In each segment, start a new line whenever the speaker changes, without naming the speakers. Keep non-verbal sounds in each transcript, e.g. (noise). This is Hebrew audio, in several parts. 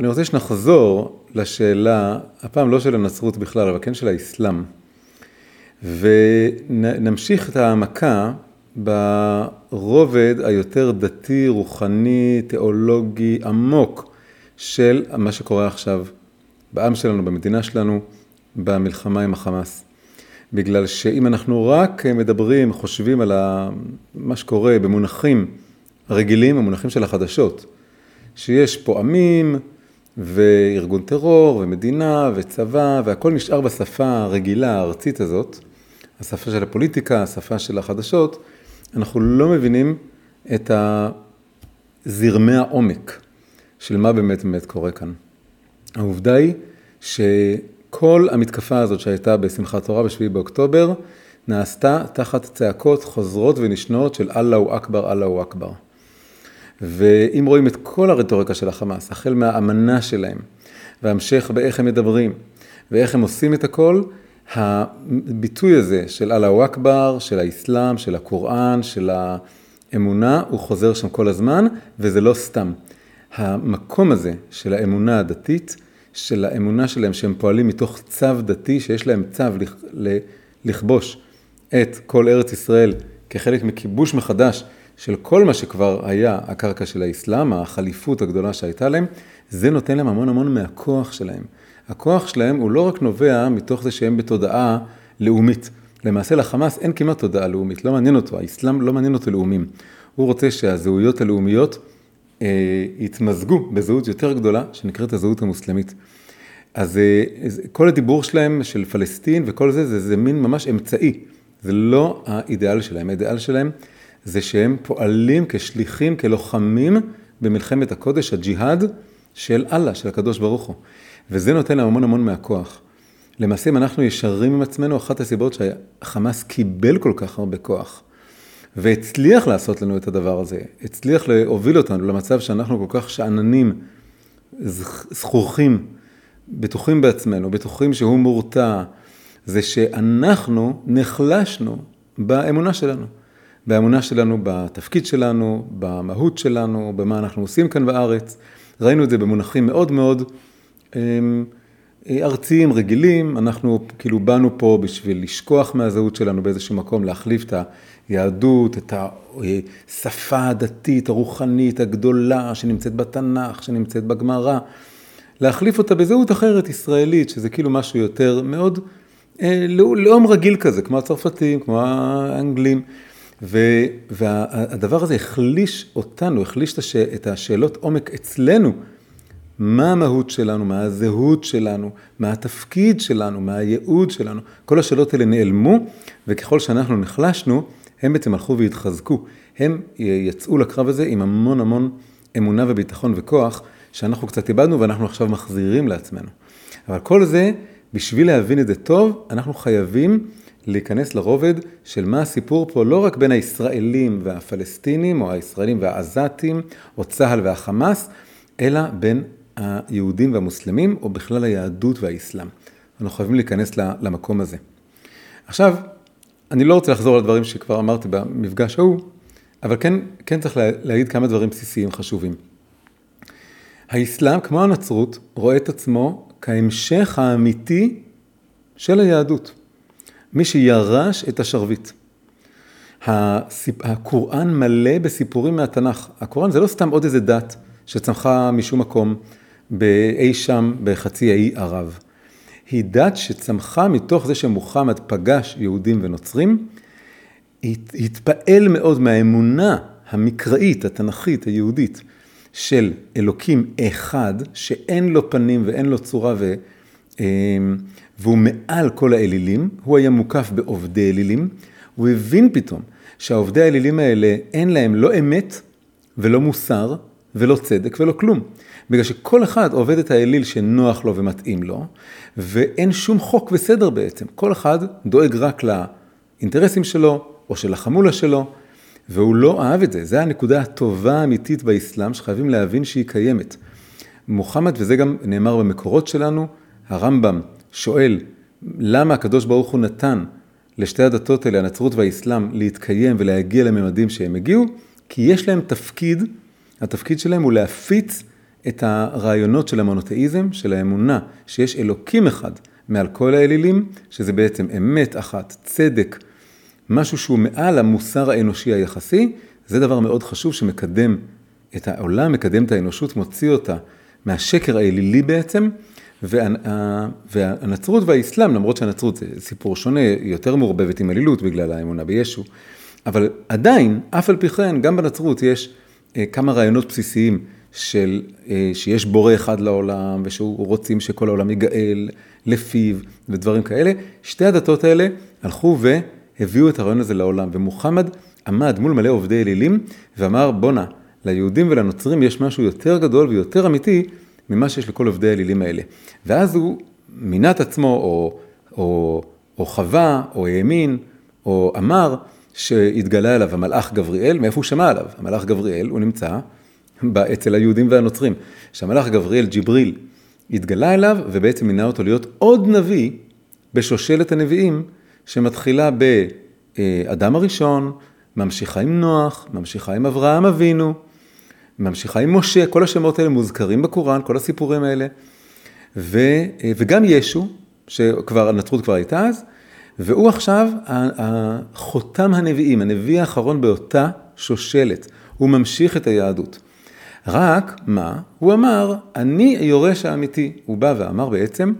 אני רוצה שנחזור לשאלה, הפעם לא של הנצרות בכלל, אבל כן של האסלאם, ונמשיך את העמקה ברובד היותר דתי, רוחני, תיאולוגי, עמוק של מה שקורה עכשיו בעם שלנו, במדינה שלנו, במלחמה עם החמאס. בגלל שאם אנחנו רק מדברים, חושבים על מה שקורה במונחים הרגילים, המונחים של החדשות, שיש פה עמים וארגון טרור ומדינה וצבא והכל נשאר בשפה הרגילה הארצית הזאת, השפה של הפוליטיקה, השפה של החדשות, אנחנו לא מבינים את זרמי העומק של מה באמת באמת קורה כאן. העובדה היא שכל המתקפה הזאת שהייתה בשמחת תורה ב-7 באוקטובר, נעשתה תחת צעקות חוזרות ונשנות של אללהו אכבר, אללהו אכבר. ואם רואים את כל הרטוריקה של החמאס, החל מהאמנה שלהם, והמשך באיך הם מדברים, ואיך הם עושים את הכל, הביטוי הזה של אללהו אכבר, של האסלאם, של הקוראן, של האמונה, הוא חוזר שם כל הזמן, וזה לא סתם. המקום הזה של האמונה הדתית, של האמונה שלהם שהם פועלים מתוך צו דתי, שיש להם צו לכבוש את כל ארץ ישראל כחלק מכיבוש מחדש של כל מה שכבר היה הקרקע של האסלאם, החליפות הגדולה שהייתה להם, זה נותן להם המון המון מהכוח שלהם. הכוח שלהם הוא לא רק נובע מתוך זה שהם בתודעה לאומית. למעשה לחמאס אין כמעט תודעה לאומית, לא מעניין אותו, האסלאם לא מעניין אותו לאומים. הוא רוצה שהזהויות הלאומיות אה, יתמזגו בזהות יותר גדולה, שנקראת הזהות המוסלמית. אז אה, כל הדיבור שלהם של פלסטין וכל זה, זה, זה מין ממש אמצעי. זה לא האידיאל שלהם, האידיאל שלהם זה שהם פועלים כשליחים, כלוחמים במלחמת הקודש, הג'יהאד של אללה, של הקדוש ברוך הוא. וזה נותן להם המון המון מהכוח. למעשה, אם אנחנו ישרים עם עצמנו, אחת הסיבות שהחמאס קיבל כל כך הרבה כוח, והצליח לעשות לנו את הדבר הזה, הצליח להוביל אותנו למצב שאנחנו כל כך שאננים, זכוכים, בטוחים בעצמנו, בטוחים שהוא מורתע, זה שאנחנו נחלשנו באמונה שלנו. באמונה שלנו, בתפקיד שלנו, במהות שלנו, במה אנחנו עושים כאן בארץ. ראינו את זה במונחים מאוד מאוד אמ, ארציים, רגילים. אנחנו כאילו באנו פה בשביל לשכוח מהזהות שלנו באיזשהו מקום, להחליף את היהדות, את השפה הדתית, הרוחנית, הגדולה, שנמצאת בתנ"ך, שנמצאת בגמרא. להחליף אותה בזהות אחרת, ישראלית, שזה כאילו משהו יותר מאוד אה, לאום רגיל כזה, כמו הצרפתים, כמו האנגלים. והדבר הזה החליש אותנו, החליש את השאלות עומק אצלנו. מה המהות שלנו, מה הזהות שלנו, מה התפקיד שלנו, מה הייעוד שלנו. כל השאלות האלה נעלמו, וככל שאנחנו נחלשנו, הם בעצם הלכו והתחזקו. הם יצאו לקרב הזה עם המון המון אמונה וביטחון וכוח, שאנחנו קצת איבדנו ואנחנו עכשיו מחזירים לעצמנו. אבל כל זה, בשביל להבין את זה טוב, אנחנו חייבים להיכנס לרובד של מה הסיפור פה לא רק בין הישראלים והפלסטינים, או הישראלים והעזתים, או צה"ל והחמאס, אלא בין היהודים והמוסלמים, או בכלל היהדות והאסלאם. אנחנו חייבים להיכנס למקום הזה. עכשיו, אני לא רוצה לחזור על דברים שכבר אמרתי במפגש ההוא, אבל כן, כן צריך להגיד כמה דברים בסיסיים חשובים. האסלאם, כמו הנצרות, רואה את עצמו כהמשך האמיתי של היהדות. מי שירש את השרביט. הקוראן מלא בסיפורים מהתנ"ך. הקוראן זה לא סתם עוד איזה דת שצמחה משום מקום באי שם בחצי האי ערב. היא דת שצמחה מתוך זה שמוחמד פגש יהודים ונוצרים, התפעל מאוד מהאמונה המקראית, התנ"כית, היהודית, של אלוקים אחד, שאין לו פנים ואין לו צורה ו... והוא מעל כל האלילים, הוא היה מוקף בעובדי אלילים, הוא הבין פתאום שהעובדי האלילים האלה אין להם לא אמת ולא מוסר ולא צדק ולא כלום. בגלל שכל אחד עובד את האליל שנוח לו ומתאים לו, ואין שום חוק וסדר בעצם. כל אחד דואג רק לאינטרסים שלו, או של החמולה שלו, והוא לא אהב את זה. זו הנקודה הטובה האמיתית באסלאם, שחייבים להבין שהיא קיימת. מוחמד, וזה גם נאמר במקורות שלנו, הרמב"ם שואל, למה הקדוש ברוך הוא נתן לשתי הדתות האלה, הנצרות והאסלאם, להתקיים ולהגיע לממדים שהם הגיעו? כי יש להם תפקיד, התפקיד שלהם הוא להפיץ את הרעיונות של המונותאיזם, של האמונה שיש אלוקים אחד מעל כל האלילים, שזה בעצם אמת אחת, צדק, משהו שהוא מעל המוסר האנושי היחסי, זה דבר מאוד חשוב שמקדם את העולם, מקדם את האנושות, מוציא אותה מהשקר האלילי בעצם, וה, והנצרות והאסלאם, למרות שהנצרות זה סיפור שונה, יותר מעורבבת עם אלילות בגלל האמונה בישו, אבל עדיין, אף על פי כן, גם בנצרות יש אה, כמה רעיונות בסיסיים של, אה, שיש בורא אחד לעולם, ושהוא רוצים שכל העולם ייגאל לפיו, ודברים כאלה. שתי הדתות האלה הלכו והביאו את הרעיון הזה לעולם, ומוחמד עמד מול מלא עובדי אלילים, ואמר, בואנה, ליהודים ולנוצרים יש משהו יותר גדול ויותר אמיתי ממה שיש לכל עובדי האלילים האלה. ואז הוא מינה את עצמו, או, או, או חווה, או האמין, או אמר, שהתגלה אליו המלאך גבריאל, מאיפה הוא שמע עליו? המלאך גבריאל, הוא נמצא אצל היהודים והנוצרים. שהמלאך גבריאל, ג'יבריל, התגלה אליו ובעצם מינה אותו להיות עוד נביא בשושלת הנביאים שמתחילה באדם הראשון, ממשיכה עם נוח, ממשיכה עם אברהם אבינו, ממשיכה עם משה, כל השמות האלה מוזכרים בקוראן, כל הסיפורים האלה. ו, וגם ישו, שכבר, הנצרות כבר הייתה אז, והוא עכשיו חותם הנביאים, הנביא האחרון באותה שושלת. הוא ממשיך את היהדות. רק מה? הוא אמר, אני היורש האמיתי. הוא בא ואמר בעצם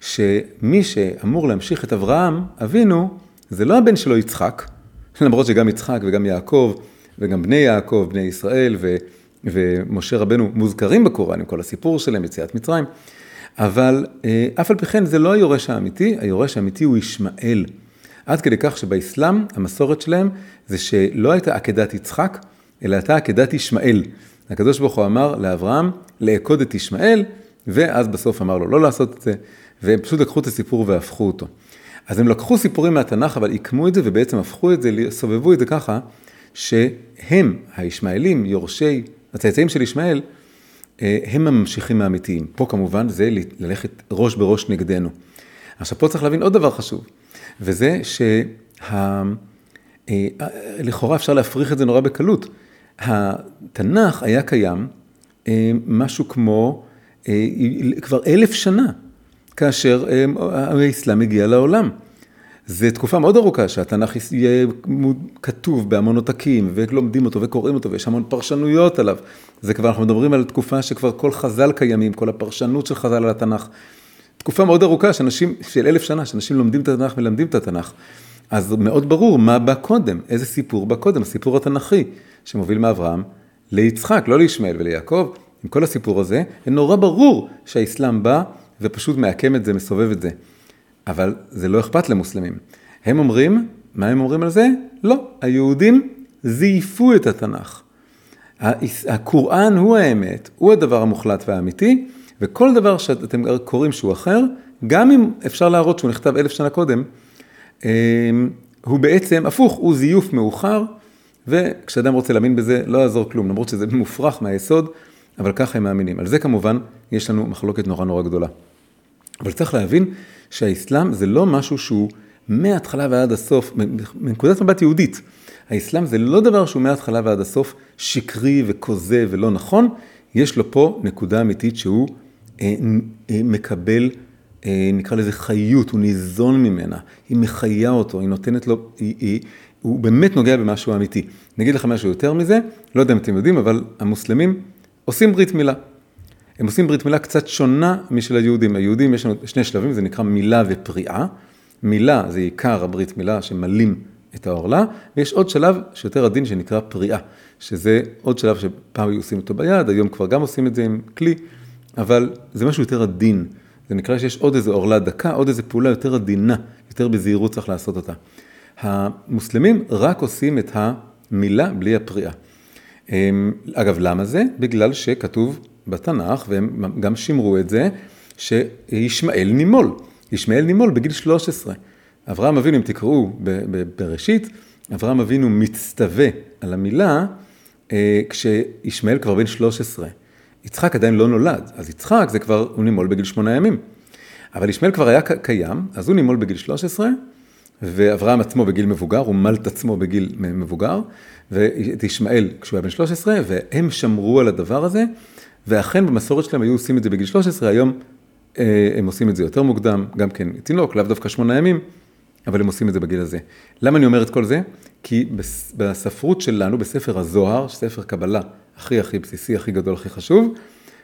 שמי שאמור להמשיך את אברהם, אבינו, זה לא הבן שלו יצחק, (laughs) למרות שגם יצחק וגם יעקב וגם בני יעקב, בני ישראל ו, ומשה רבנו מוזכרים בקוראן עם כל הסיפור שלהם, יציאת מצרים, אבל אה, אף על פי כן זה לא היורש האמיתי, היורש האמיתי הוא ישמעאל. עד כדי כך שבאסלאם המסורת שלהם זה שלא הייתה עקדת יצחק, אלא הייתה עקדת ישמעאל. הקדוש ברוך הוא אמר לאברהם לעקוד את ישמעאל, ואז בסוף אמר לו לא לעשות את זה, והם פשוט לקחו את הסיפור והפכו אותו. אז הם לקחו סיפורים מהתנ"ך, אבל עיקמו את זה ובעצם הפכו את זה, סובבו את זה ככה, שהם, הישמעאלים, יורשי, הצאצאים של ישמעאל, אה, הם הממשיכים האמיתיים. פה כמובן זה ללכת ראש בראש נגדנו. עכשיו פה צריך להבין עוד דבר חשוב, וזה שלכאורה שה... אה, אפשר להפריך את זה נורא בקלות. התנ"ך היה קיים אה, משהו כמו כבר אלף שנה, כאשר האסלאם הגיע לעולם. זו תקופה מאוד ארוכה שהתנ"ך יהיה כתוב בהמון עותקים, ולומדים אותו וקוראים אותו, ויש המון פרשנויות עליו. זה כבר, אנחנו מדברים על תקופה שכבר כל חז"ל קיימים, כל הפרשנות של חז"ל על התנ"ך. תקופה מאוד ארוכה, שאנשים, של אלף שנה, שאנשים לומדים את התנ"ך מלמדים את התנ"ך. אז מאוד ברור מה בא קודם, איזה סיפור בא קודם, הסיפור התנ"כי, שמוביל מאברהם ליצחק, לא לישמעאל וליעקב. עם כל הסיפור הזה, נורא ברור שהאסלאם בא ופשוט מעקם את זה, מסובב את זה. אבל זה לא אכפת למוסלמים. הם אומרים, מה הם אומרים על זה? לא, היהודים זייפו את התנ"ך. הקוראן הוא האמת, הוא הדבר המוחלט והאמיתי, וכל דבר שאתם קוראים שהוא אחר, גם אם אפשר להראות שהוא נכתב אלף שנה קודם, אמ, הוא בעצם הפוך, הוא זיוף מאוחר, וכשאדם רוצה להאמין בזה, לא יעזור כלום, למרות שזה מופרך מהיסוד, אבל ככה הם מאמינים. על זה כמובן יש לנו מחלוקת נורא נורא גדולה. אבל צריך להבין שהאסלאם זה לא משהו שהוא מההתחלה ועד הסוף, מנקודת מבט יהודית. האסלאם זה לא דבר שהוא מההתחלה ועד הסוף שקרי וכוזב ולא נכון, יש לו פה נקודה אמיתית שהוא אה, אה, מקבל, אה, נקרא לזה חיות, הוא ניזון ממנה, היא מחיה אותו, היא נותנת לו, היא, היא, הוא באמת נוגע במשהו אמיתי. אני אגיד לך משהו יותר מזה, לא יודע אם אתם יודעים, אבל המוסלמים עושים ברית מילה. הם עושים ברית מילה קצת שונה משל היהודים. היהודים יש לנו שני שלבים, זה נקרא מילה ופריאה. מילה זה עיקר הברית מילה שמלים את העורלה, ויש עוד שלב שיותר עדין שנקרא פריאה, שזה עוד שלב שפעם היו עושים אותו ביד, היום כבר גם עושים את זה עם כלי, אבל זה משהו יותר עדין. זה נקרא שיש עוד איזו עורלה דקה, עוד איזו פעולה יותר עדינה, יותר בזהירות צריך לעשות אותה. המוסלמים רק עושים את המילה בלי הפריאה. אמ, אגב, למה זה? בגלל שכתוב בתנ"ך, והם גם שימרו את זה, שישמעאל נימול. ישמעאל נימול בגיל 13. אברהם אבינו, אם תקראו בראשית, אברהם אבינו מצטווה על המילה אה, כשישמעאל כבר בן 13. יצחק עדיין לא נולד, אז יצחק זה כבר, הוא נימול בגיל שמונה ימים. אבל ישמעאל כבר היה קיים, אז הוא נימול בגיל 13, ואברהם עצמו בגיל מבוגר, הוא מל את עצמו בגיל מבוגר, ואת ישמעאל כשהוא היה בן 13, והם שמרו על הדבר הזה, ואכן במסורת שלהם היו עושים את זה בגיל 13, היום אה, הם עושים את זה יותר מוקדם, גם כן תינוק, לאו דווקא שמונה ימים, אבל הם עושים את זה בגיל הזה. למה אני אומר את כל זה? כי בספרות שלנו, בספר הזוהר, ספר קבלה הכי הכי בסיסי, הכי גדול, הכי חשוב,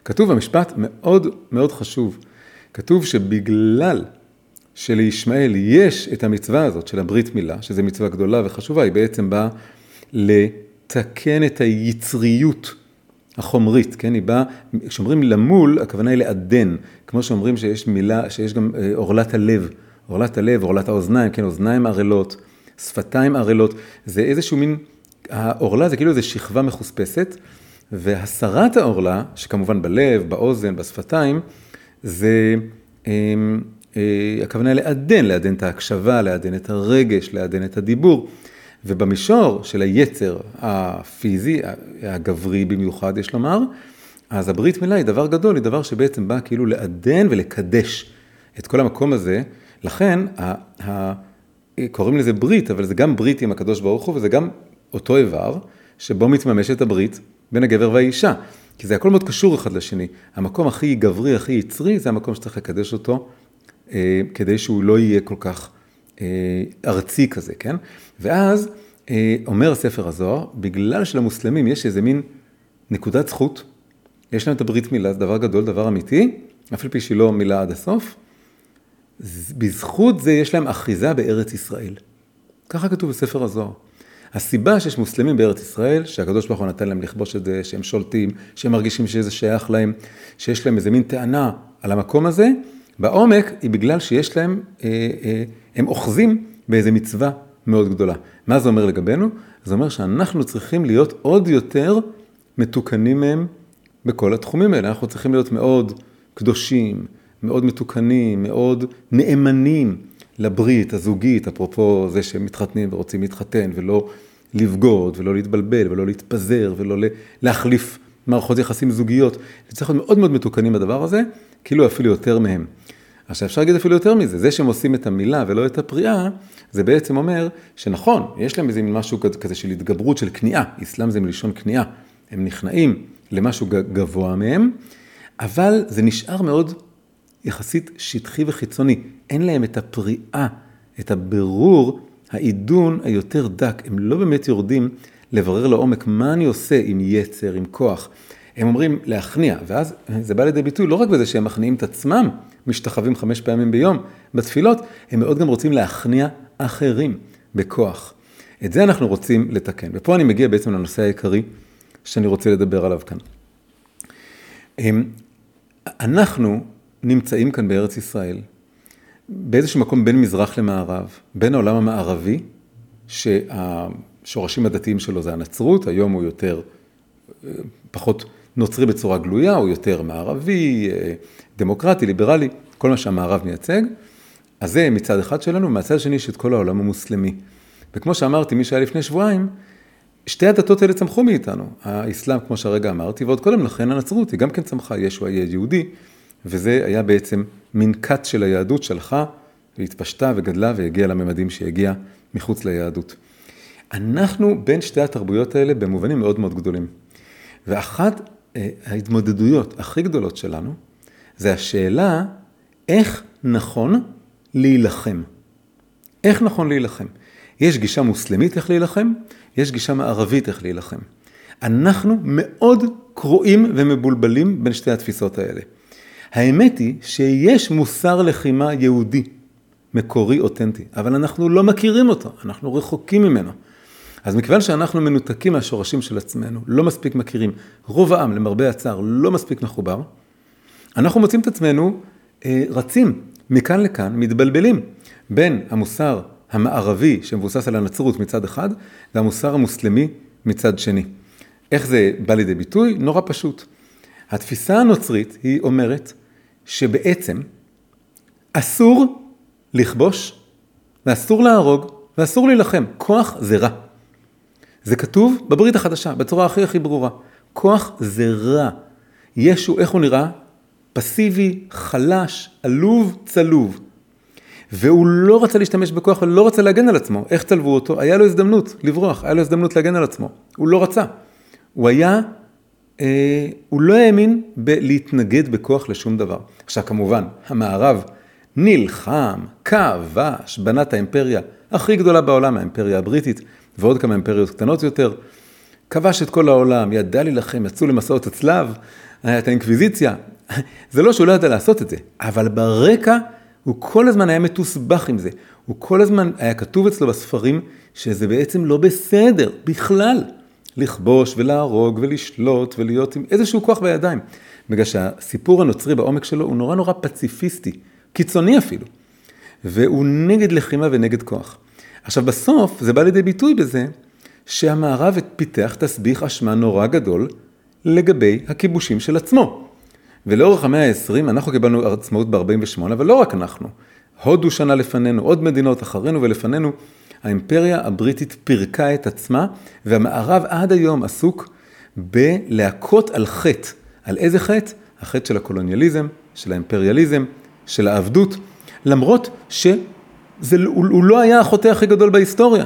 כתוב המשפט מאוד מאוד חשוב. כתוב שבגלל שלישמעאל יש את המצווה הזאת של הברית מילה, שזו מצווה גדולה וחשובה, היא בעצם באה לתקן את היצריות החומרית, כן? היא באה, כשאומרים למול, הכוונה היא לעדן, כמו שאומרים שיש מילה, שיש גם אה, עורלת הלב, עורלת הלב, עורלת האוזניים, כן? אוזניים ערלות, שפתיים ערלות, זה איזשהו מין, העורלה זה כאילו איזו שכבה מחוספסת, והסרת העורלה, שכמובן בלב, באוזן, בשפתיים, זה אמ, אה, הכוונה לעדן, לעדן את ההקשבה, לעדן את הרגש, לעדן את הדיבור. ובמישור של היצר הפיזי, הגברי במיוחד, יש לומר, אז הברית מילה היא דבר גדול, היא דבר שבעצם בא כאילו לעדן ולקדש את כל המקום הזה. לכן, ה, ה, קוראים לזה ברית, אבל זה גם ברית עם הקדוש ברוך הוא, וזה גם אותו איבר שבו מתממשת הברית בין הגבר והאישה. כי זה הכל מאוד קשור אחד לשני. המקום הכי גברי, הכי יצרי, זה המקום שצריך לקדש אותו, אה, כדי שהוא לא יהיה כל כך אה, ארצי כזה, כן? ואז אה, אומר ספר הזוהר, בגלל שלמוסלמים יש איזה מין נקודת זכות, יש להם את הברית מילה, זה דבר גדול, דבר אמיתי, אף על פי שהיא לא מילה עד הסוף, בזכות זה יש להם אחיזה בארץ ישראל. ככה כתוב בספר הזוהר. הסיבה שיש מוסלמים בארץ ישראל, שהקדוש ברוך הוא נתן להם לכבוש את זה, שהם שולטים, שהם מרגישים שזה שייך להם, שיש להם איזה מין טענה על המקום הזה, בעומק היא בגלל שיש להם, אה, אה, הם אוחזים באיזה מצווה מאוד גדולה. מה זה אומר לגבינו? זה אומר שאנחנו צריכים להיות עוד יותר מתוקנים מהם בכל התחומים האלה. אנחנו צריכים להיות מאוד קדושים, מאוד מתוקנים, מאוד נאמנים לברית הזוגית, אפרופו זה שהם מתחתנים ורוצים להתחתן, ולא לבגוד, ולא להתבלבל, ולא להתפזר, ולא להחליף מערכות יחסים זוגיות. צריך להיות מאוד מאוד מתוקנים בדבר הזה, כאילו אפילו יותר מהם. עכשיו אפשר להגיד אפילו יותר מזה, זה שהם עושים את המילה ולא את הפריאה, זה בעצם אומר שנכון, יש להם איזה משהו כזה של התגברות של כניעה, אסלאם זה מלשון כניעה, הם נכנעים למשהו גבוה מהם, אבל זה נשאר מאוד יחסית שטחי וחיצוני, אין להם את הפריאה, את הבירור, העידון היותר דק, הם לא באמת יורדים לברר לעומק מה אני עושה עם יצר, עם כוח. הם אומרים להכניע, ואז זה בא לידי ביטוי לא רק בזה שהם מכניעים את עצמם, משתחווים חמש פעמים ביום בתפילות, הם מאוד גם רוצים להכניע אחרים בכוח. את זה אנחנו רוצים לתקן. ופה אני מגיע בעצם לנושא העיקרי שאני רוצה לדבר עליו כאן. אמ, אנחנו נמצאים כאן בארץ ישראל, באיזשהו מקום בין מזרח למערב, בין העולם המערבי, שהשורשים הדתיים שלו זה הנצרות, היום הוא יותר, פחות נוצרי בצורה גלויה, הוא יותר מערבי, אה, דמוקרטי, ליברלי, כל מה שהמערב מייצג. אז זה מצד אחד שלנו, ומהצד השני יש את כל העולם המוסלמי. וכמו שאמרתי, מי שהיה לפני שבועיים, שתי הדתות האלה צמחו מאיתנו. האסלאם, כמו שהרגע אמרתי, ועוד קודם לכן הנצרות, היא גם כן צמחה, ישו היה יהודי, וזה היה בעצם מין כת של היהדות שהלכה והתפשטה וגדלה והגיעה לממדים שהגיעה מחוץ ליהדות. אנחנו בין שתי התרבויות האלה במובנים מאוד מאוד גדולים. ואחת אה, ההתמודדויות הכי גדולות שלנו, זה השאלה איך נכון להילחם. איך נכון להילחם? יש גישה מוסלמית איך להילחם, יש גישה מערבית איך להילחם. אנחנו מאוד קרועים ומבולבלים בין שתי התפיסות האלה. האמת היא שיש מוסר לחימה יהודי, מקורי, אותנטי, אבל אנחנו לא מכירים אותו, אנחנו רחוקים ממנו. אז מכיוון שאנחנו מנותקים מהשורשים של עצמנו, לא מספיק מכירים, רוב העם, למרבה הצער, לא מספיק מחובר, אנחנו מוצאים את עצמנו אה, רצים מכאן לכאן, מתבלבלים בין המוסר המערבי שמבוסס על הנצרות מצד אחד, והמוסר המוסלמי מצד שני. איך זה בא לידי ביטוי? נורא פשוט. התפיסה הנוצרית היא אומרת שבעצם אסור לכבוש ואסור להרוג ואסור להילחם. כוח זה רע. זה כתוב בברית החדשה, בצורה הכי הכי ברורה. כוח זה רע. ישו, איך הוא נראה? פסיבי, חלש, עלוב, צלוב. והוא לא רצה להשתמש בכוח ולא רצה להגן על עצמו. איך צלבו אותו? היה לו הזדמנות לברוח, היה לו הזדמנות להגן על עצמו. הוא לא רצה. הוא היה אה, הוא לא האמין בלהתנגד בכוח לשום דבר. עכשיו כמובן, המערב נלחם, כבש, בנה את האימפריה הכי גדולה בעולם, האימפריה הבריטית, ועוד כמה אימפריות קטנות יותר. כבש את כל העולם, ידע להילחם, יצאו למסעות הצלב, היה את האינקוויזיציה. זה לא שהוא לא ידע לעשות את זה, אבל ברקע הוא כל הזמן היה מתוסבך עם זה. הוא כל הזמן היה כתוב אצלו בספרים שזה בעצם לא בסדר, בכלל. לכבוש ולהרוג ולשלוט ולהיות עם איזשהו כוח בידיים. בגלל שהסיפור הנוצרי בעומק שלו הוא נורא נורא פציפיסטי, קיצוני אפילו. והוא נגד לחימה ונגד כוח. עכשיו בסוף זה בא לידי ביטוי בזה שהמערב פיתח תסביך אשמה נורא גדול לגבי הכיבושים של עצמו. ולאורך המאה ה-20 אנחנו קיבלנו עצמאות ב-48, אבל לא רק אנחנו. הודו שנה לפנינו, עוד מדינות אחרינו ולפנינו. האימפריה הבריטית פירקה את עצמה, והמערב עד היום עסוק בלהכות על חטא. על איזה חטא? החטא של הקולוניאליזם, של האימפריאליזם, של העבדות, למרות שהוא לא היה החוטא הכי גדול בהיסטוריה.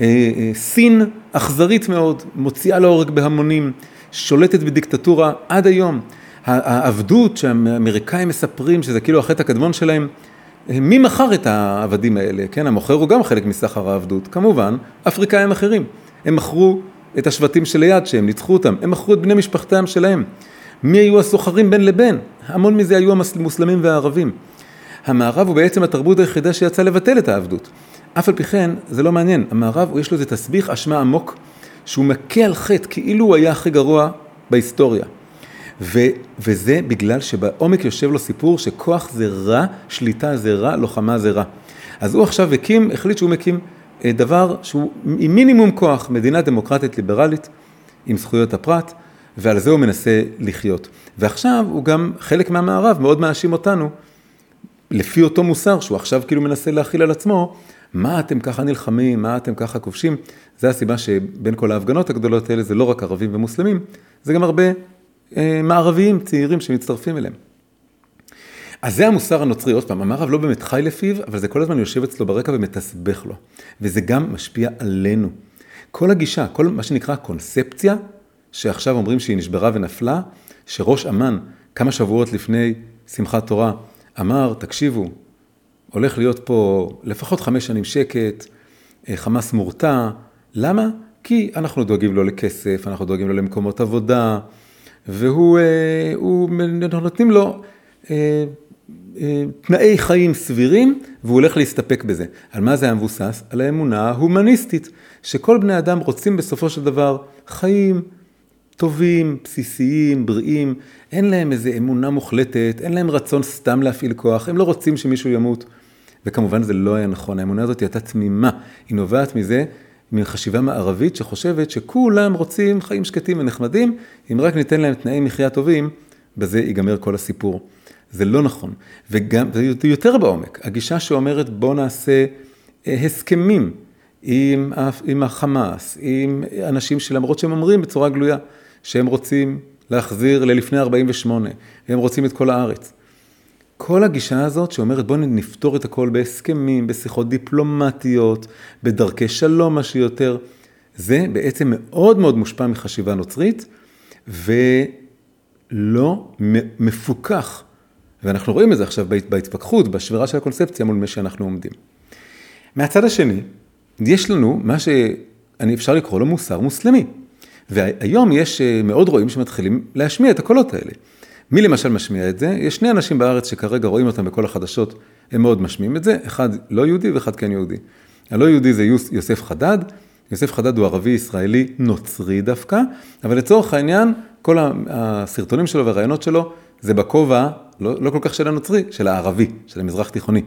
אה, אה, סין אכזרית מאוד, מוציאה להורג בהמונים, שולטת בדיקטטורה עד היום. העבדות שהאמריקאים מספרים שזה כאילו החטא הקדמון שלהם, מי מכר את העבדים האלה? כן, המוכר הוא גם חלק מסחר העבדות. כמובן, אפריקאים אחרים. הם מכרו את השבטים שליד שהם ניצחו אותם, הם מכרו את בני משפחתם שלהם. מי היו הסוחרים בין לבין? המון מזה היו המוסלמים והערבים. המערב הוא בעצם התרבות היחידה שיצאה לבטל את העבדות. אף על פי כן, זה לא מעניין. המערב, יש לו איזה תסביך אשמה עמוק, שהוא מכה על חטא, כאילו הוא היה הכי גרוע בהיסטוריה. ו, וזה בגלל שבעומק יושב לו סיפור שכוח זה רע, שליטה זה רע, לוחמה זה רע. אז הוא עכשיו הקים, החליט שהוא מקים אה, דבר שהוא עם מינימום כוח, מדינה דמוקרטית ליברלית, עם זכויות הפרט, ועל זה הוא מנסה לחיות. ועכשיו הוא גם, חלק מהמערב מאוד מאשים אותנו, לפי אותו מוסר שהוא עכשיו כאילו מנסה להכיל על עצמו, מה אתם ככה נלחמים, מה אתם ככה כובשים. זה הסיבה שבין כל ההפגנות הגדולות האלה זה לא רק ערבים ומוסלמים, זה גם הרבה מערביים צעירים שמצטרפים אליהם. אז זה המוסר הנוצרי, עוד פעם, המערב לא באמת חי לפיו, אבל זה כל הזמן יושב אצלו ברקע ומתסבך לו. וזה גם משפיע עלינו. כל הגישה, כל מה שנקרא קונספציה, שעכשיו אומרים שהיא נשברה ונפלה, שראש אמ"ן, כמה שבועות לפני שמחת תורה, אמר, תקשיבו, הולך להיות פה לפחות חמש שנים שקט, אה, חמאס מורתע, למה? כי אנחנו דואגים לו לכסף, אנחנו דואגים לו למקומות עבודה, והוא, אה, הוא, נותנים לו אה, אה, תנאי חיים סבירים, והוא הולך להסתפק בזה. על מה זה היה מבוסס? על האמונה ההומניסטית, שכל בני אדם רוצים בסופו של דבר חיים טובים, בסיסיים, בריאים, אין להם איזו אמונה מוחלטת, אין להם רצון סתם להפעיל כוח, הם לא רוצים שמישהו ימות. וכמובן זה לא היה נכון, האמונה הזאת הייתה תמימה, היא נובעת מזה מחשיבה מערבית שחושבת שכולם רוצים חיים שקטים ונחמדים, אם רק ניתן להם תנאי מחיה טובים, בזה ייגמר כל הסיפור. זה לא נכון, וגם, זה יותר בעומק, הגישה שאומרת בוא נעשה אה, הסכמים עם, עם החמאס, עם אנשים שלמרות שהם אומרים בצורה גלויה שהם רוצים להחזיר ללפני 48, הם רוצים את כל הארץ. כל הגישה הזאת שאומרת בואו נפתור את הכל בהסכמים, בשיחות דיפלומטיות, בדרכי שלום מה שיותר, זה בעצם מאוד מאוד מושפע מחשיבה נוצרית ולא מפוקח. ואנחנו רואים את זה עכשיו בהתפכחות, בשבירה של הקונספציה מול מי שאנחנו עומדים. מהצד השני, יש לנו מה שאני אפשר לקרוא לו מוסר מוסלמי. והיום יש אה, מאוד רואים שמתחילים להשמיע את הקולות האלה. מי למשל משמיע את זה? יש שני אנשים בארץ שכרגע רואים אותם בכל החדשות, הם מאוד משמיעים את זה, אחד לא יהודי ואחד כן יהודי. הלא יהודי זה יוסף חדד, יוסף חדד הוא ערבי ישראלי נוצרי דווקא, אבל לצורך העניין, כל הסרטונים שלו והרעיונות שלו זה בכובע, לא, לא כל כך של הנוצרי, של הערבי, של המזרח תיכוני,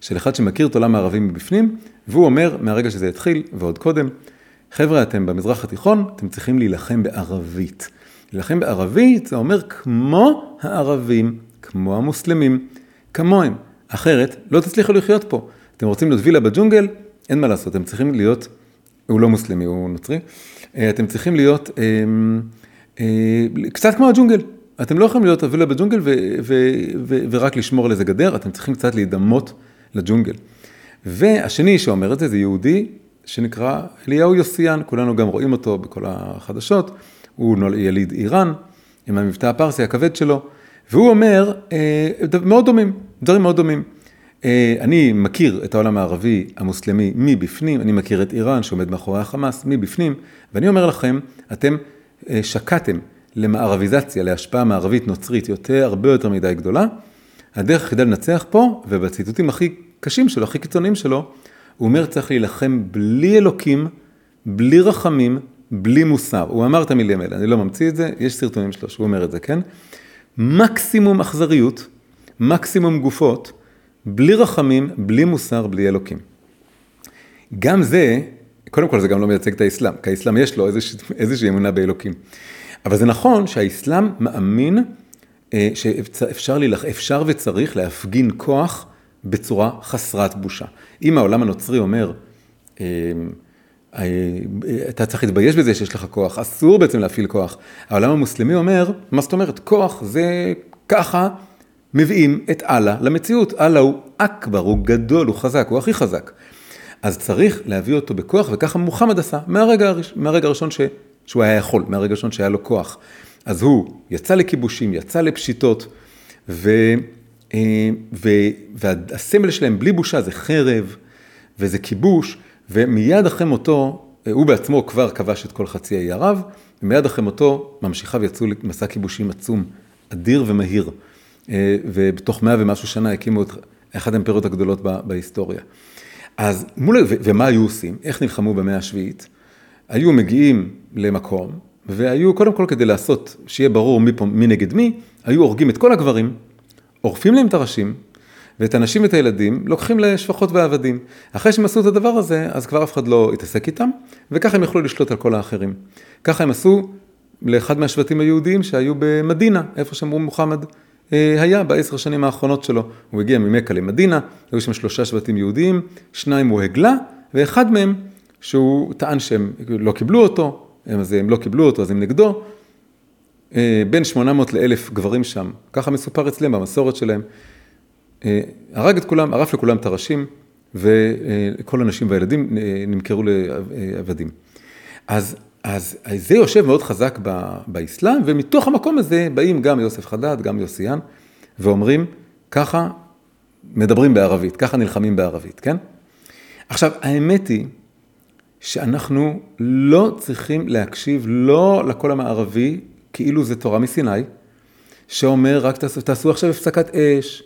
של אחד שמכיר את עולם הערבי מבפנים, והוא אומר, מהרגע שזה התחיל ועוד קודם, חבר'ה, אתם במזרח התיכון, אתם צריכים להילחם בערבית. להילחם בערבית זה אומר כמו הערבים, כמו המוסלמים, כמוהם. אחרת, לא תצליחו לחיות פה. אתם רוצים להיות וילה בג'ונגל, אין מה לעשות, אתם צריכים להיות, הוא לא מוסלמי, הוא נוצרי, אה, אתם צריכים להיות אה, אה, קצת כמו הג'ונגל. אתם לא יכולים להיות הווילה בג'ונגל ו, ו, ו, ורק לשמור על איזה גדר, אתם צריכים קצת להידמות לג'ונגל. והשני שאומר את זה, זה יהודי שנקרא אליהו יוסיאן, כולנו גם רואים אותו בכל החדשות. הוא יליד איראן, עם המבטא הפרסי הכבד שלו, והוא אומר, אה, מאוד דומים, דברים מאוד דומים. אה, אני מכיר את העולם הערבי המוסלמי מבפנים, אני מכיר את איראן שעומד מאחורי החמאס מבפנים, ואני אומר לכם, אתם אה, שקעתם למערביזציה, להשפעה מערבית נוצרית יותר, הרבה יותר מדי גדולה. הדרך היחידה לנצח פה, ובציטוטים הכי קשים שלו, הכי קיצוניים שלו, הוא אומר צריך להילחם בלי אלוקים, בלי רחמים, בלי מוסר. הוא אמר את המילים האלה, אני לא ממציא את זה, יש סרטונים שלו שהוא אומר את זה, כן? מקסימום אכזריות, מקסימום גופות, בלי רחמים, בלי מוסר, בלי אלוקים. גם זה, קודם כל זה גם לא מייצג את האסלאם, כי האסלאם יש לו איזושה, איזושהי אמונה באלוקים. אבל זה נכון שהאסלאם מאמין אה, שאפשר להילח, אפשר וצריך להפגין כוח בצורה חסרת בושה. אם העולם הנוצרי אומר, אה, אתה צריך להתבייש בזה שיש לך כוח, אסור בעצם להפעיל כוח. העולם המוסלמי אומר, מה זאת אומרת? כוח זה ככה מביאים את אללה למציאות. אללה הוא אכבר, הוא גדול, הוא חזק, הוא הכי חזק. אז צריך להביא אותו בכוח, וככה מוחמד עשה מהרגע, מהרגע הראשון ש, שהוא היה יכול, מהרגע הראשון שהיה לו כוח. אז הוא יצא לכיבושים, יצא לפשיטות, ו, אה, ו, והסמל שלהם בלי בושה זה חרב, וזה כיבוש, ומיד אחרי מותו, אה, הוא בעצמו כבר כבש את כל חצי האי ערב, ומיד אחרי מותו ממשיכיו יצאו למסע כיבושים עצום, אדיר ומהיר. אה, ובתוך מאה ומשהו שנה הקימו את אחת האימפריות הגדולות בהיסטוריה. אז מול, ומה היו עושים? איך נלחמו במאה השביעית? היו מגיעים למקום, והיו קודם כל כדי לעשות, שיהיה ברור מי, פה, מי נגד מי, היו הורגים את כל הגברים, עורפים להם את הראשים, ואת הנשים ואת הילדים לוקחים לשפחות ועבדים. אחרי שהם עשו את הדבר הזה, אז כבר אף אחד לא התעסק איתם, וככה הם יכלו לשלוט על כל האחרים. ככה הם עשו לאחד מהשבטים היהודיים שהיו במדינה, איפה שאמרו מוחמד אה, היה בעשר השנים האחרונות שלו. הוא הגיע ממכה למדינה, היו שם שלושה שבטים יהודיים, שניים הוא הגלה, ואחד מהם, שהוא טען שהם לא קיבלו אותו, אז הם לא קיבלו אותו, אז הם נגדו. אה, בין 800 לאלף גברים שם, ככה מסופר אצלם במסורת שלהם. אה, הרג את כולם, ערף לכולם את הראשים, וכל הנשים והילדים נמכרו לעבדים. אז אז זה יושב מאוד חזק באסלאם, ומתוך המקום הזה באים גם יוסף חדד, גם יוסיאן, ואומרים, ככה מדברים בערבית, ככה נלחמים בערבית, כן? עכשיו, האמת היא שאנחנו לא צריכים להקשיב לא לקול המערבי, כאילו זה תורה מסיני, שאומר, רק תעשו, תעשו עכשיו הפסקת אש,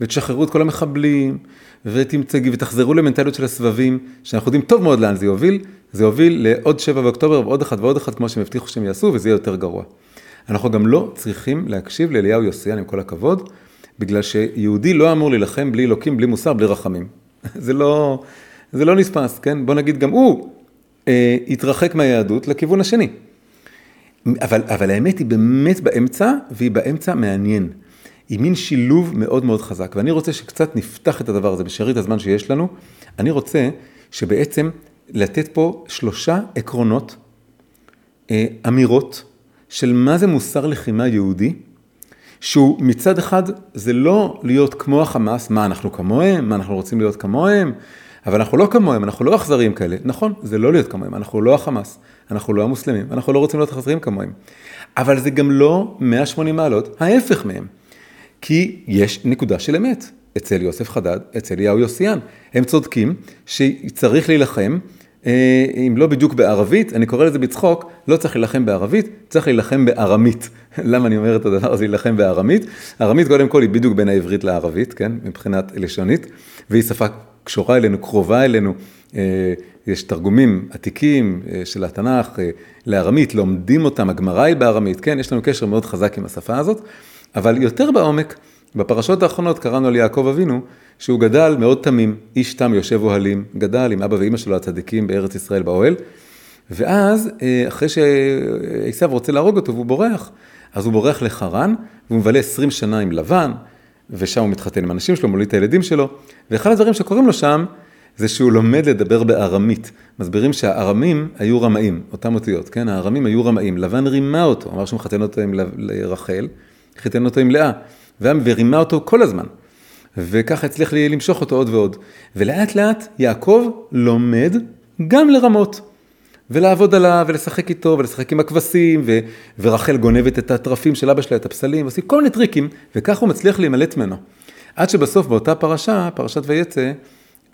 ותשחררו את כל המחבלים, ותמצגי, ותחזרו למנטליות של הסבבים, שאנחנו יודעים טוב מאוד לאן זה יוביל, זה יוביל לעוד שבע באוקטובר ועוד אחד ועוד אחד, כמו שהם הבטיחו שהם יעשו, וזה יהיה יותר גרוע. אנחנו גם לא צריכים להקשיב לאליהו יוסיאן, עם כל הכבוד, בגלל שיהודי לא אמור להילחם בלי אלוקים, בלי מוסר, בלי רחמים. (laughs) זה לא, זה לא נספס, כן? בוא נגיד, גם הוא אה, התרחק מהיהדות לכיוון השני. אבל, אבל האמת היא באמת באמצע, והיא באמצע מעניין. היא מין שילוב מאוד מאוד חזק, ואני רוצה שקצת נפתח את הדבר הזה בשארית הזמן שיש לנו. אני רוצה שבעצם לתת פה שלושה עקרונות, אה, אמירות של מה זה מוסר לחימה יהודי, שהוא מצד אחד זה לא להיות כמו החמאס, מה אנחנו כמוהם, מה אנחנו רוצים להיות כמוהם, אבל אנחנו לא כמוהם, אנחנו לא אכזריים כאלה. נכון, זה לא להיות כמוהם, אנחנו לא החמאס, אנחנו לא המוסלמים, אנחנו לא רוצים להיות אכזריים כמוהם. אבל זה גם לא 180 מעלות, ההפך מהם. כי יש נקודה של אמת. אצל יוסף חדד, אצל יאו יוסיאן. הם צודקים שצריך להילחם, אה, אם לא בדיוק בערבית, אני קורא לזה בצחוק, לא צריך להילחם בערבית, צריך להילחם בארמית. (laughs) למה אני אומר את הדבר הזה, להילחם בארמית? ארמית קודם כל היא בדיוק בין העברית לערבית, כן, מבחינת לשונית, והיא שפה קשורה אלינו, קרובה אלינו. אה, יש תרגומים עתיקים אה, של התנ"ך לארמית, לומדים אותם, הגמרא היא בארמית, כן, יש לנו קשר מאוד חזק עם השפה הזאת, אבל יותר בעומק, בפרשות האחרונות קראנו על יעקב אבינו, שהוא גדל מאוד תמים, איש תם יושב אוהלים, גדל עם אבא ואימא שלו הצדיקים בארץ ישראל באוהל, ואז אה, אחרי שעשיו רוצה להרוג אותו והוא בורח, אז הוא בורח לחרן, והוא מבלה 20 שנה עם לבן, ושם הוא מתחתן עם אנשים שלו, מוליד את הילדים שלו, ואחד הדברים שקורים לו שם, זה שהוא לומד לדבר בארמית. מסבירים שהארמים היו רמאים, אותם אותיות, כן? הארמים היו רמאים. לבן רימה אותו, אמר שהוא מחתן אותו עם רחל, חיתן אותו עם לאה. ורימה אותו כל הזמן. וככה הצליח לי למשוך אותו עוד ועוד. ולאט לאט יעקב לומד גם לרמות. ולעבוד עליו, ולשחק איתו, ולשחק עם הכבשים, ו- ורחל גונבת את התרפים של אבא שלה, את הפסלים, עושים כל מיני טריקים, וכך הוא מצליח להימלט ממנו. עד שבסוף באותה פרשה, פרשת ויצא,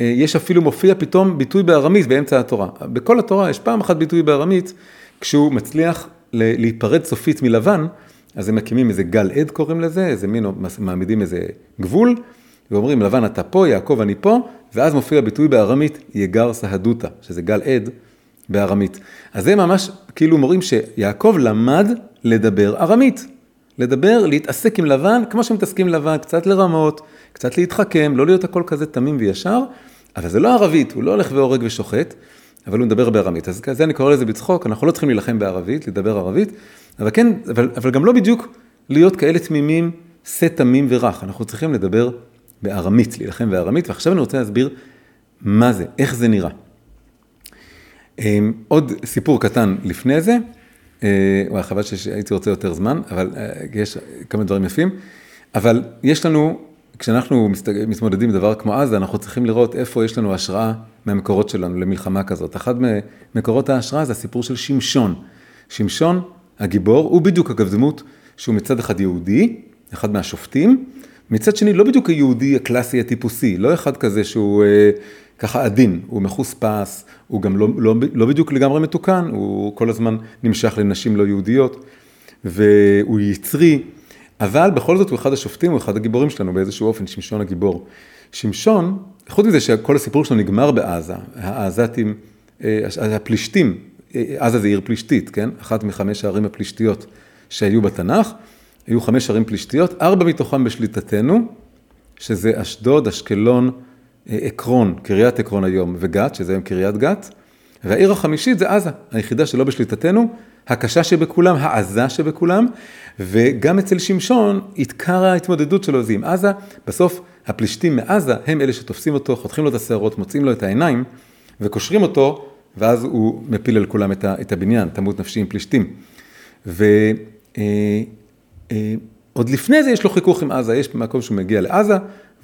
אה, יש אפילו מופיע פתאום ביטוי בארמית באמצע התורה. בכל התורה יש פעם אחת ביטוי בארמית, כשהוא מצליח להיפרד סופית מלבן, אז הם מקימים איזה גל עד קוראים לזה, איזה מין, מעמידים איזה גבול, ואומרים לבן אתה פה, יעקב אני פה, ואז מופיע ביטוי בארמית יגר סהדותא, שזה גל עד בארמית. אז זה ממש כאילו מורים שיעקב למד לדבר ארמית. לדבר, להתעסק עם לבן, כמו שמתעסקים לבן, קצת לרמות, קצת להתחכם, לא להיות הכל כזה תמים וישר, אבל זה לא ערבית, הוא לא הולך והורג ושוחט, אבל הוא מדבר בארמית. אז כזה אני קורא לזה בצחוק, אנחנו לא צריכים להילחם בערבית, לדבר ערבית, אבל כן, אבל, אבל גם לא בדיוק להיות כאלה תמימים, שא תמים ורך, אנחנו צריכים לדבר בארמית, להילחם בארמית, ועכשיו אני רוצה להסביר מה זה, איך זה נראה. אמ, עוד סיפור קטן לפני זה, אה, וואי, חבל שהייתי רוצה יותר זמן, אבל אה, יש כמה דברים יפים, אבל יש לנו, כשאנחנו מתמודדים עם דבר כמו עזה, אנחנו צריכים לראות איפה יש לנו השראה מהמקורות שלנו למלחמה כזאת. אחד ממקורות ההשראה זה הסיפור של שמשון. שמשון, הגיבור, הוא בדיוק אגב דמות שהוא מצד אחד יהודי, אחד מהשופטים, מצד שני לא בדיוק היהודי הקלאסי הטיפוסי, לא אחד כזה שהוא אה, ככה עדין, הוא מחוספס, הוא גם לא, לא, לא בדיוק לגמרי מתוקן, הוא כל הזמן נמשך לנשים לא יהודיות, והוא יצרי, אבל בכל זאת הוא אחד השופטים, הוא אחד הגיבורים שלנו באיזשהו אופן, שמשון הגיבור. שמשון, חוץ מזה שכל הסיפור שלו נגמר בעזה, העזתים, אה, הפלישתים, עזה זה עיר פלישתית, כן? אחת מחמש הערים הפלישתיות שהיו בתנ"ך, היו חמש ערים פלישתיות, ארבע מתוכן בשליטתנו, שזה אשדוד, אשקלון, אה, עקרון, קריית עקרון היום, וגת, שזה היום קריית גת, והעיר החמישית זה עזה, היחידה שלא בשליטתנו, הקשה שבכולם, העזה שבכולם, וגם אצל שמשון, עיקר ההתמודדות שלו זה עם עזה, בסוף הפלישתים מעזה הם אלה שתופסים אותו, חותכים לו את השערות, מוצאים לו את העיניים, וקושרים אותו, ואז הוא מפיל על כולם את הבניין, תמות נפשי עם פלישתים. ועוד אה, אה, לפני זה יש לו חיכוך עם עזה, יש מקום שהוא מגיע לעזה,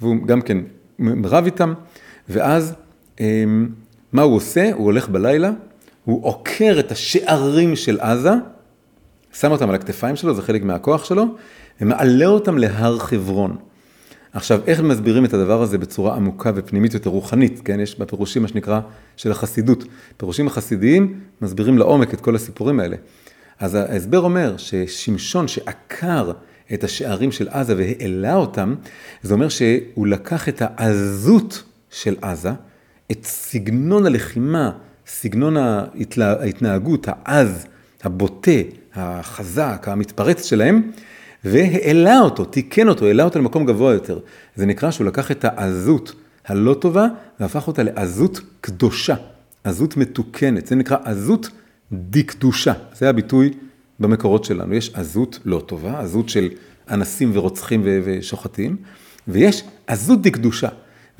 והוא גם כן רב איתם, ואז אמ, מה הוא עושה? הוא הולך בלילה, הוא עוקר את השערים של עזה, שם אותם על הכתפיים שלו, זה חלק מהכוח שלו, ומעלה אותם להר חברון. עכשיו, איך מסבירים את הדבר הזה בצורה עמוקה ופנימית יותר רוחנית, כן? יש בפירושים מה שנקרא של החסידות. פירושים החסידיים מסבירים לעומק את כל הסיפורים האלה. אז ההסבר אומר ששמשון שעקר את השערים של עזה והעלה אותם, זה אומר שהוא לקח את העזות של עזה, את סגנון הלחימה, סגנון ההתנהגות העז, הבוטה, החזק, המתפרץ שלהם, והעלה אותו, תיקן אותו, העלה אותו למקום גבוה יותר. זה נקרא שהוא לקח את העזות הלא טובה והפך אותה לעזות קדושה, עזות מתוקנת, זה נקרא עזות דקדושה, זה הביטוי במקורות שלנו. יש עזות לא טובה, עזות של אנסים ורוצחים ושוחטים, ויש עזות דקדושה.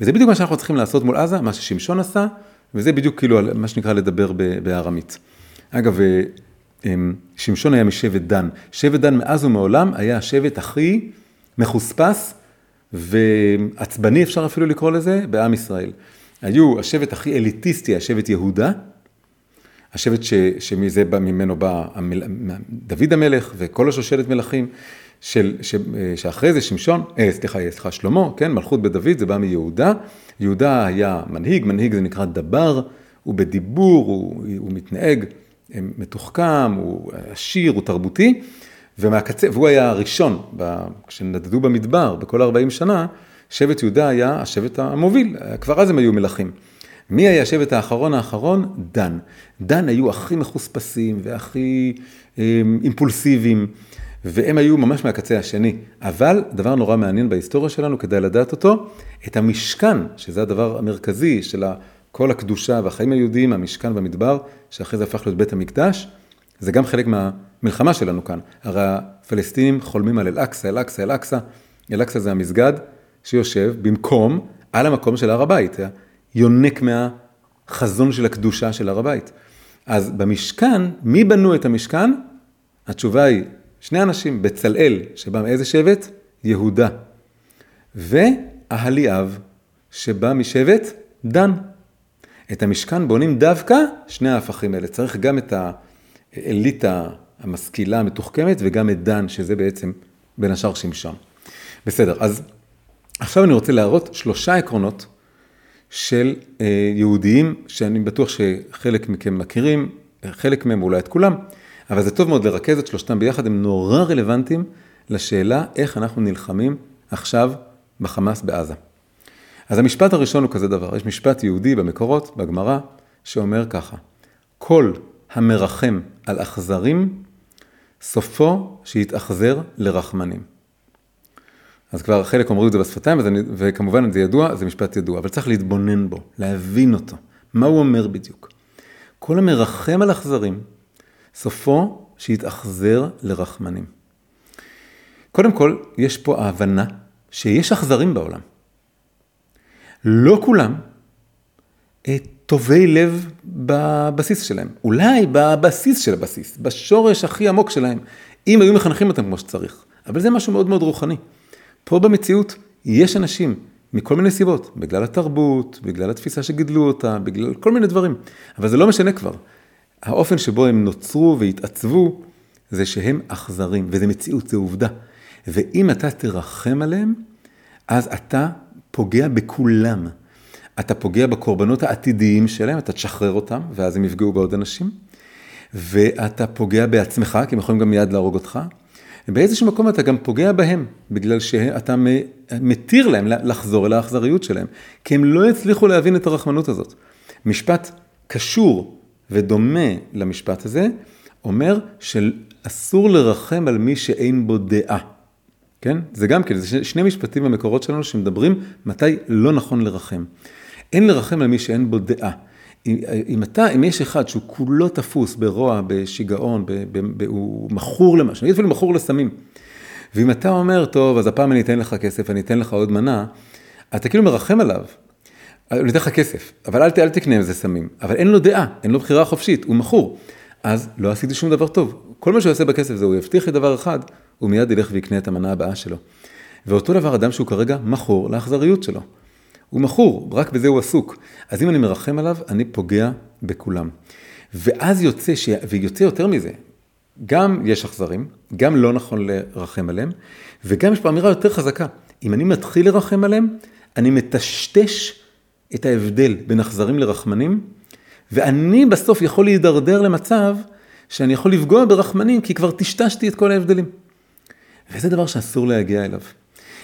וזה בדיוק מה שאנחנו צריכים לעשות מול עזה, מה ששמשון עשה, וזה בדיוק כאילו מה שנקרא לדבר בארמית. אגב, אמ, שמשון היה משבט דן. שבט דן מאז ומעולם היה השבט הכי מחוספס ועצבני, אפשר אפילו לקרוא לזה, בעם ישראל. היו השבט הכי אליטיסטי, השבט יהודה, השבט ש, שמזה בא, ממנו בא המל, דוד המלך וכל השושלת מלכים, של, ש, שאחרי זה שמשון, אה, סליחה, סליחה, שלמה, כן, מלכות בדוד, זה בא מיהודה. יהודה היה מנהיג, מנהיג זה נקרא דבר, הוא בדיבור, הוא, הוא מתנהג מתוחכם, הוא עשיר, הוא תרבותי, ומהקצה, והוא היה הראשון, כשנדדו במדבר בכל 40 שנה, שבט יהודה היה השבט המוביל, כבר אז הם היו מלכים. מי היה השבט האחרון האחרון? דן. דן היו הכי מחוספסים והכי אמ, אימפולסיביים, והם היו ממש מהקצה השני. אבל דבר נורא מעניין בהיסטוריה שלנו, כדאי לדעת אותו, את המשכן, שזה הדבר המרכזי של כל הקדושה והחיים היהודיים, המשכן במדבר, שאחרי זה הפך להיות בית המקדש, זה גם חלק מהמלחמה שלנו כאן. הרי הפלסטינים חולמים על אל-אקצא, אל-אקצא, אל-אקצא. אל-אקצא זה המסגד שיושב במקום, על המקום של הר הבית. יונק מהחזון של הקדושה של הר הבית. אז במשכן, מי בנו את המשכן? התשובה היא, שני אנשים, בצלאל, שבא מאיזה שבט? יהודה. ואהליאב, שבא משבט דן. את המשכן בונים דווקא שני ההפכים האלה. צריך גם את האליטה המשכילה, המתוחכמת, וגם את דן, שזה בעצם בין השאר שמשון. בסדר, אז עכשיו אני רוצה להראות שלושה עקרונות של אה, יהודיים, שאני בטוח שחלק מכם מכירים, חלק מהם אולי את כולם, אבל זה טוב מאוד לרכז את שלושתם ביחד, הם נורא רלוונטיים לשאלה איך אנחנו נלחמים עכשיו בחמאס בעזה. אז המשפט הראשון הוא כזה דבר, יש משפט יהודי במקורות, בגמרא, שאומר ככה, כל המרחם על אכזרים, סופו שיתאכזר לרחמנים. אז כבר חלק אומרים את זה בשפתיים, אני, וכמובן זה ידוע, זה משפט ידוע, אבל צריך להתבונן בו, להבין אותו, מה הוא אומר בדיוק. כל המרחם על אכזרים, סופו שיתאכזר לרחמנים. קודם כל, יש פה ההבנה שיש אכזרים בעולם. לא כולם אה, טובי לב בבסיס שלהם. אולי בבסיס של הבסיס, בשורש הכי עמוק שלהם, אם היו מחנכים אותם כמו שצריך. אבל זה משהו מאוד מאוד רוחני. פה במציאות יש אנשים מכל מיני סיבות, בגלל התרבות, בגלל התפיסה שגידלו אותה, בגלל כל מיני דברים. אבל זה לא משנה כבר. האופן שבו הם נוצרו והתעצבו, זה שהם אכזרים, וזה מציאות, זה עובדה. ואם אתה תרחם עליהם, אז אתה פוגע בכולם. אתה פוגע בקורבנות העתידיים שלהם, אתה תשחרר אותם, ואז הם יפגעו בעוד אנשים. ואתה פוגע בעצמך, כי הם יכולים גם מיד להרוג אותך. ובאיזשהו מקום אתה גם פוגע בהם, בגלל שאתה מתיר להם לחזור אל האכזריות שלהם, כי הם לא הצליחו להבין את הרחמנות הזאת. משפט קשור ודומה למשפט הזה, אומר שאסור לרחם על מי שאין בו דעה. כן? זה גם כן, זה שני משפטים במקורות שלנו שמדברים מתי לא נכון לרחם. אין לרחם על מי שאין בו דעה. אם אתה, אם יש אחד שהוא כולו תפוס ברוע, בשיגעון, ב, ב, ב, הוא מכור למשהו, נגיד אפילו מכור לסמים. ואם אתה אומר, טוב, אז הפעם אני אתן לך כסף, אני אתן לך עוד מנה, אתה כאילו מרחם עליו. אני אתן לך כסף, אבל אל, אל תקנה עם זה סמים. אבל אין לו דעה, אין לו בחירה חופשית, הוא מכור. אז לא עשיתי שום דבר טוב. כל מה שהוא יעשה בכסף זה, הוא יבטיח לי דבר אחד, הוא מיד ילך ויקנה את המנה הבאה שלו. ואותו דבר אדם שהוא כרגע מכור לאכזריות שלו. הוא מכור, רק בזה הוא עסוק. אז אם אני מרחם עליו, אני פוגע בכולם. ואז יוצא, ש... ויוצא יותר מזה, גם יש אכזרים, גם לא נכון לרחם עליהם, וגם יש פה אמירה יותר חזקה. אם אני מתחיל לרחם עליהם, אני מטשטש את ההבדל בין אכזרים לרחמנים, ואני בסוף יכול להידרדר למצב שאני יכול לפגוע ברחמנים, כי כבר טשטשתי את כל ההבדלים. וזה דבר שאסור להגיע אליו.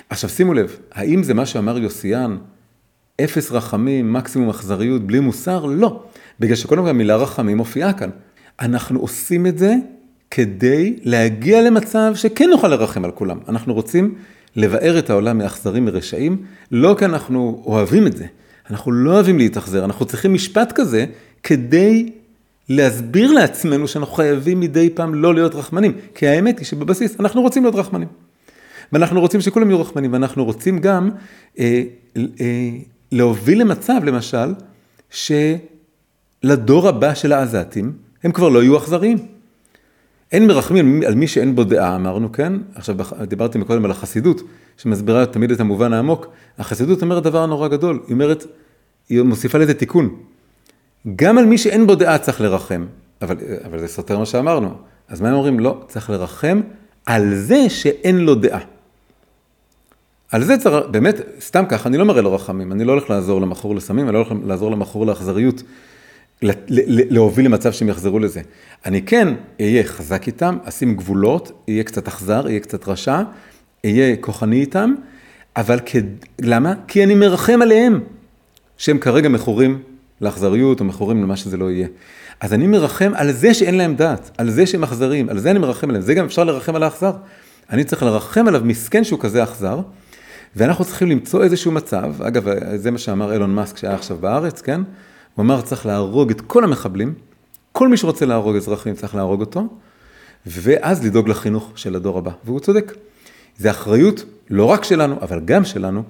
עכשיו שימו לב, האם זה מה שאמר יוסיאן, אפס רחמים, מקסימום אכזריות, בלי מוסר? לא. בגלל שקודם כל המילה רחמים מופיעה כאן. אנחנו עושים את זה כדי להגיע למצב שכן נוכל לרחם על כולם. אנחנו רוצים לבאר את העולם מאכזרים מרשעים, לא כי אנחנו אוהבים את זה. אנחנו לא אוהבים להתאכזר, אנחנו צריכים משפט כזה כדי להסביר לעצמנו שאנחנו חייבים מדי פעם לא להיות רחמנים. כי האמת היא שבבסיס אנחנו רוצים להיות רחמנים. ואנחנו רוצים שכולם יהיו רחמנים, ואנחנו רוצים גם אה, אה, להוביל למצב, למשל, שלדור הבא של העזתים, הם כבר לא יהיו אכזריים. אין מרחמים על מי שאין בו דעה, אמרנו, כן? עכשיו דיברתי מקודם על החסידות, שמסבירה תמיד את המובן העמוק. החסידות אומרת דבר נורא גדול, היא אומרת, היא מוסיפה לזה תיקון. גם על מי שאין בו דעה צריך לרחם, אבל, אבל זה סותר מה שאמרנו. אז מה הם אומרים? לא, צריך לרחם על זה שאין לו דעה. על זה צריך, באמת, סתם ככה, אני לא מראה לו רחמים, אני לא הולך לעזור למכור לסמים, אני לא הולך לעזור למכור לאכזריות, להוביל למצב שהם יחזרו לזה. אני כן אהיה חזק איתם, אשים גבולות, אהיה קצת אכזר, אהיה קצת רשע, אהיה כוחני איתם, אבל כ... למה? כי אני מרחם עליהם, שהם כרגע מכורים לאכזריות או מכורים למה שזה לא יהיה. אז אני מרחם על זה שאין להם דעת, על זה שהם אכזרים, על זה אני מרחם עליהם, זה גם אפשר לרחם על האכזר. אני צריך לרחם עליו מסכן שהוא כזה אכזר, ואנחנו צריכים למצוא איזשהו מצב, אגב, זה מה שאמר אילון מאסק שהיה עכשיו בארץ, כן? הוא אמר, צריך להרוג את כל המחבלים, כל מי שרוצה להרוג אזרחים צריך להרוג אותו, ואז לדאוג לחינוך של הדור הבא. והוא צודק. זה אחריות לא רק שלנו, אבל גם שלנו,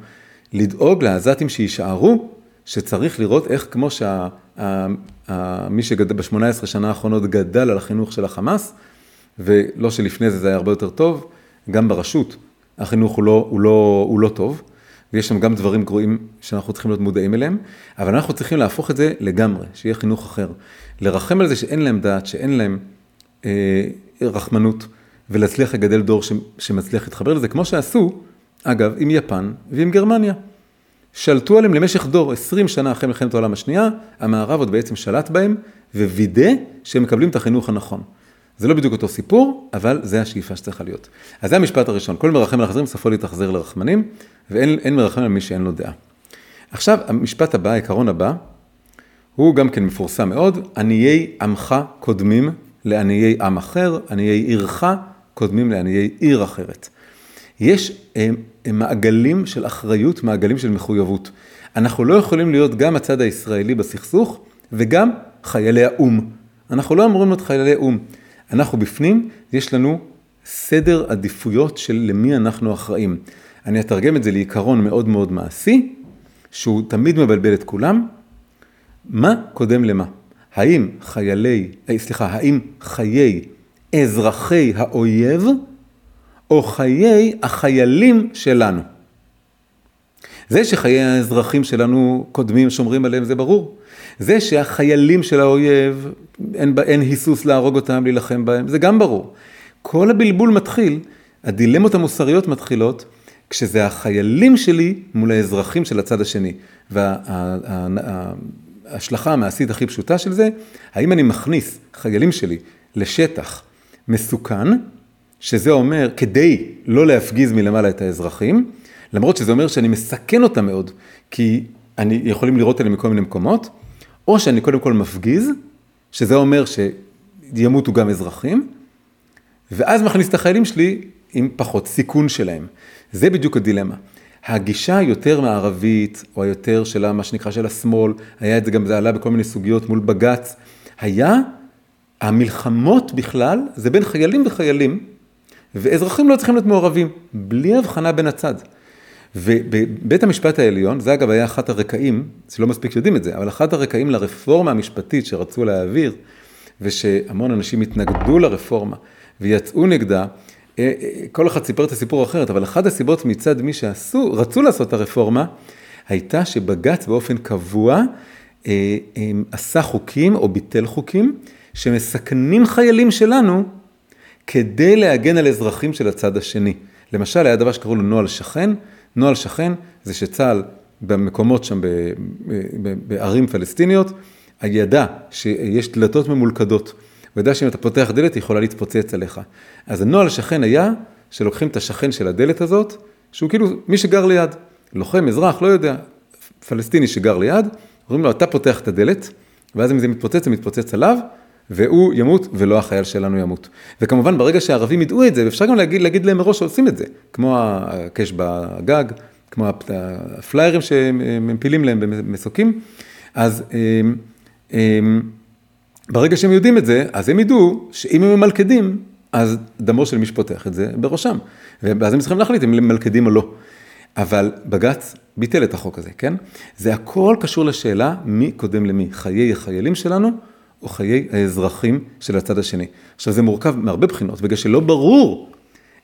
לדאוג לעזתים שיישארו, שצריך לראות איך כמו שמי שגדל ב-18 שנה האחרונות גדל על החינוך של החמאס, ולא שלפני זה זה היה הרבה יותר טוב, גם ברשות החינוך הוא לא, הוא לא, הוא לא טוב, ויש שם גם דברים גרועים שאנחנו צריכים להיות מודעים אליהם, אבל אנחנו צריכים להפוך את זה לגמרי, שיהיה חינוך אחר. לרחם על זה שאין להם דעת, שאין להם אה, רחמנות, ולהצליח לגדל דור ש, שמצליח להתחבר לזה, כמו שעשו, אגב, עם יפן ועם גרמניה. שלטו עליהם למשך דור, 20 שנה אחרי מלחמת העולם השנייה, המערב עוד בעצם שלט בהם, ווידא שהם מקבלים את החינוך הנכון. זה לא בדיוק אותו סיפור, אבל זה השאיפה שצריכה להיות. אז זה המשפט הראשון, כל מרחם על החזרים סופו להתאכזר לרחמנים, ואין מרחם על מי שאין לו דעה. עכשיו, המשפט הבא, העיקרון הבא, הוא גם כן מפורסם מאוד, עניי עמך קודמים לעניי עם אחר, עניי עירך קודמים לעניי עיר אחרת. יש הם, מעגלים של אחריות, מעגלים של מחויבות. אנחנו לא יכולים להיות גם הצד הישראלי בסכסוך וגם חיילי האו"ם. אנחנו לא אמורים להיות חיילי או"ם. אנחנו בפנים, יש לנו סדר עדיפויות של למי אנחנו אחראים. אני אתרגם את זה לעיקרון מאוד מאוד מעשי, שהוא תמיד מבלבל את כולם. מה קודם למה? האם חיילי, אה, סליחה, האם חיי אזרחי האויב או חיי החיילים שלנו? זה שחיי האזרחים שלנו קודמים, שומרים עליהם, זה ברור. זה שהחיילים של האויב, אין, אין היסוס להרוג אותם, להילחם בהם, זה גם ברור. כל הבלבול מתחיל, הדילמות המוסריות מתחילות, כשזה החיילים שלי מול האזרחים של הצד השני. וההשלכה המעשית הכי פשוטה של זה, האם אני מכניס חיילים שלי לשטח מסוכן, שזה אומר כדי לא להפגיז מלמעלה את האזרחים, למרות שזה אומר שאני מסכן אותם מאוד, כי אני יכולים לראות עליהם מכל מיני מקומות, או שאני קודם כל מפגיז, שזה אומר שימותו גם אזרחים, ואז מכניס את החיילים שלי עם פחות סיכון שלהם. זה בדיוק הדילמה. הגישה היותר מערבית, או היותר של מה שנקרא של השמאל, היה את זה גם, זה עלה בכל מיני סוגיות מול בג"ץ, היה המלחמות בכלל, זה בין חיילים וחיילים, ואזרחים לא צריכים להיות מעורבים, בלי הבחנה בין הצד. ובבית המשפט העליון, זה אגב היה אחת הרקעים, שלא מספיק יודעים את זה, אבל אחת הרקעים לרפורמה המשפטית שרצו להעביר, ושהמון אנשים התנגדו לרפורמה ויצאו נגדה, אה, אה, כל אחד סיפר את הסיפור אחרת, אבל אחת הסיבות מצד מי שעשו, רצו לעשות את הרפורמה, הייתה שבג"ץ באופן קבוע אה, עשה חוקים או ביטל חוקים שמסכנים חיילים שלנו כדי להגן על אזרחים של הצד השני. למשל, היה דבר שקראו לו נוהל שכן, נוהל שכן זה שצה"ל במקומות שם בערים פלסטיניות, ידע שיש דלתות ממולכדות. הוא ידע שאם אתה פותח דלת, היא יכולה להתפוצץ עליך. אז הנוהל שכן היה שלוקחים את השכן של הדלת הזאת, שהוא כאילו מי שגר ליד, לוחם, אזרח, לא יודע, פלסטיני שגר ליד, אומרים לו, אתה פותח את הדלת, ואז אם זה מתפוצץ, זה מתפוצץ עליו, והוא ימות ולא החייל שלנו ימות. וכמובן ברגע שהערבים ידעו את זה, ואפשר גם להגיד, להגיד להם מראש שעושים את זה, כמו הקש בגג, כמו הפליירים שמפילים להם במסוקים, אז הם, הם, ברגע שהם יודעים את זה, אז הם ידעו שאם הם ממלכדים, אז דמו של מי שפותח את זה בראשם. ואז הם צריכים להחליט אם הם ממלכדים או לא. אבל בג"ץ ביטל את החוק הזה, כן? זה הכל קשור לשאלה מי קודם למי, חיי החיילים שלנו או חיי האזרחים של הצד השני. עכשיו זה מורכב מהרבה בחינות, בגלל שלא ברור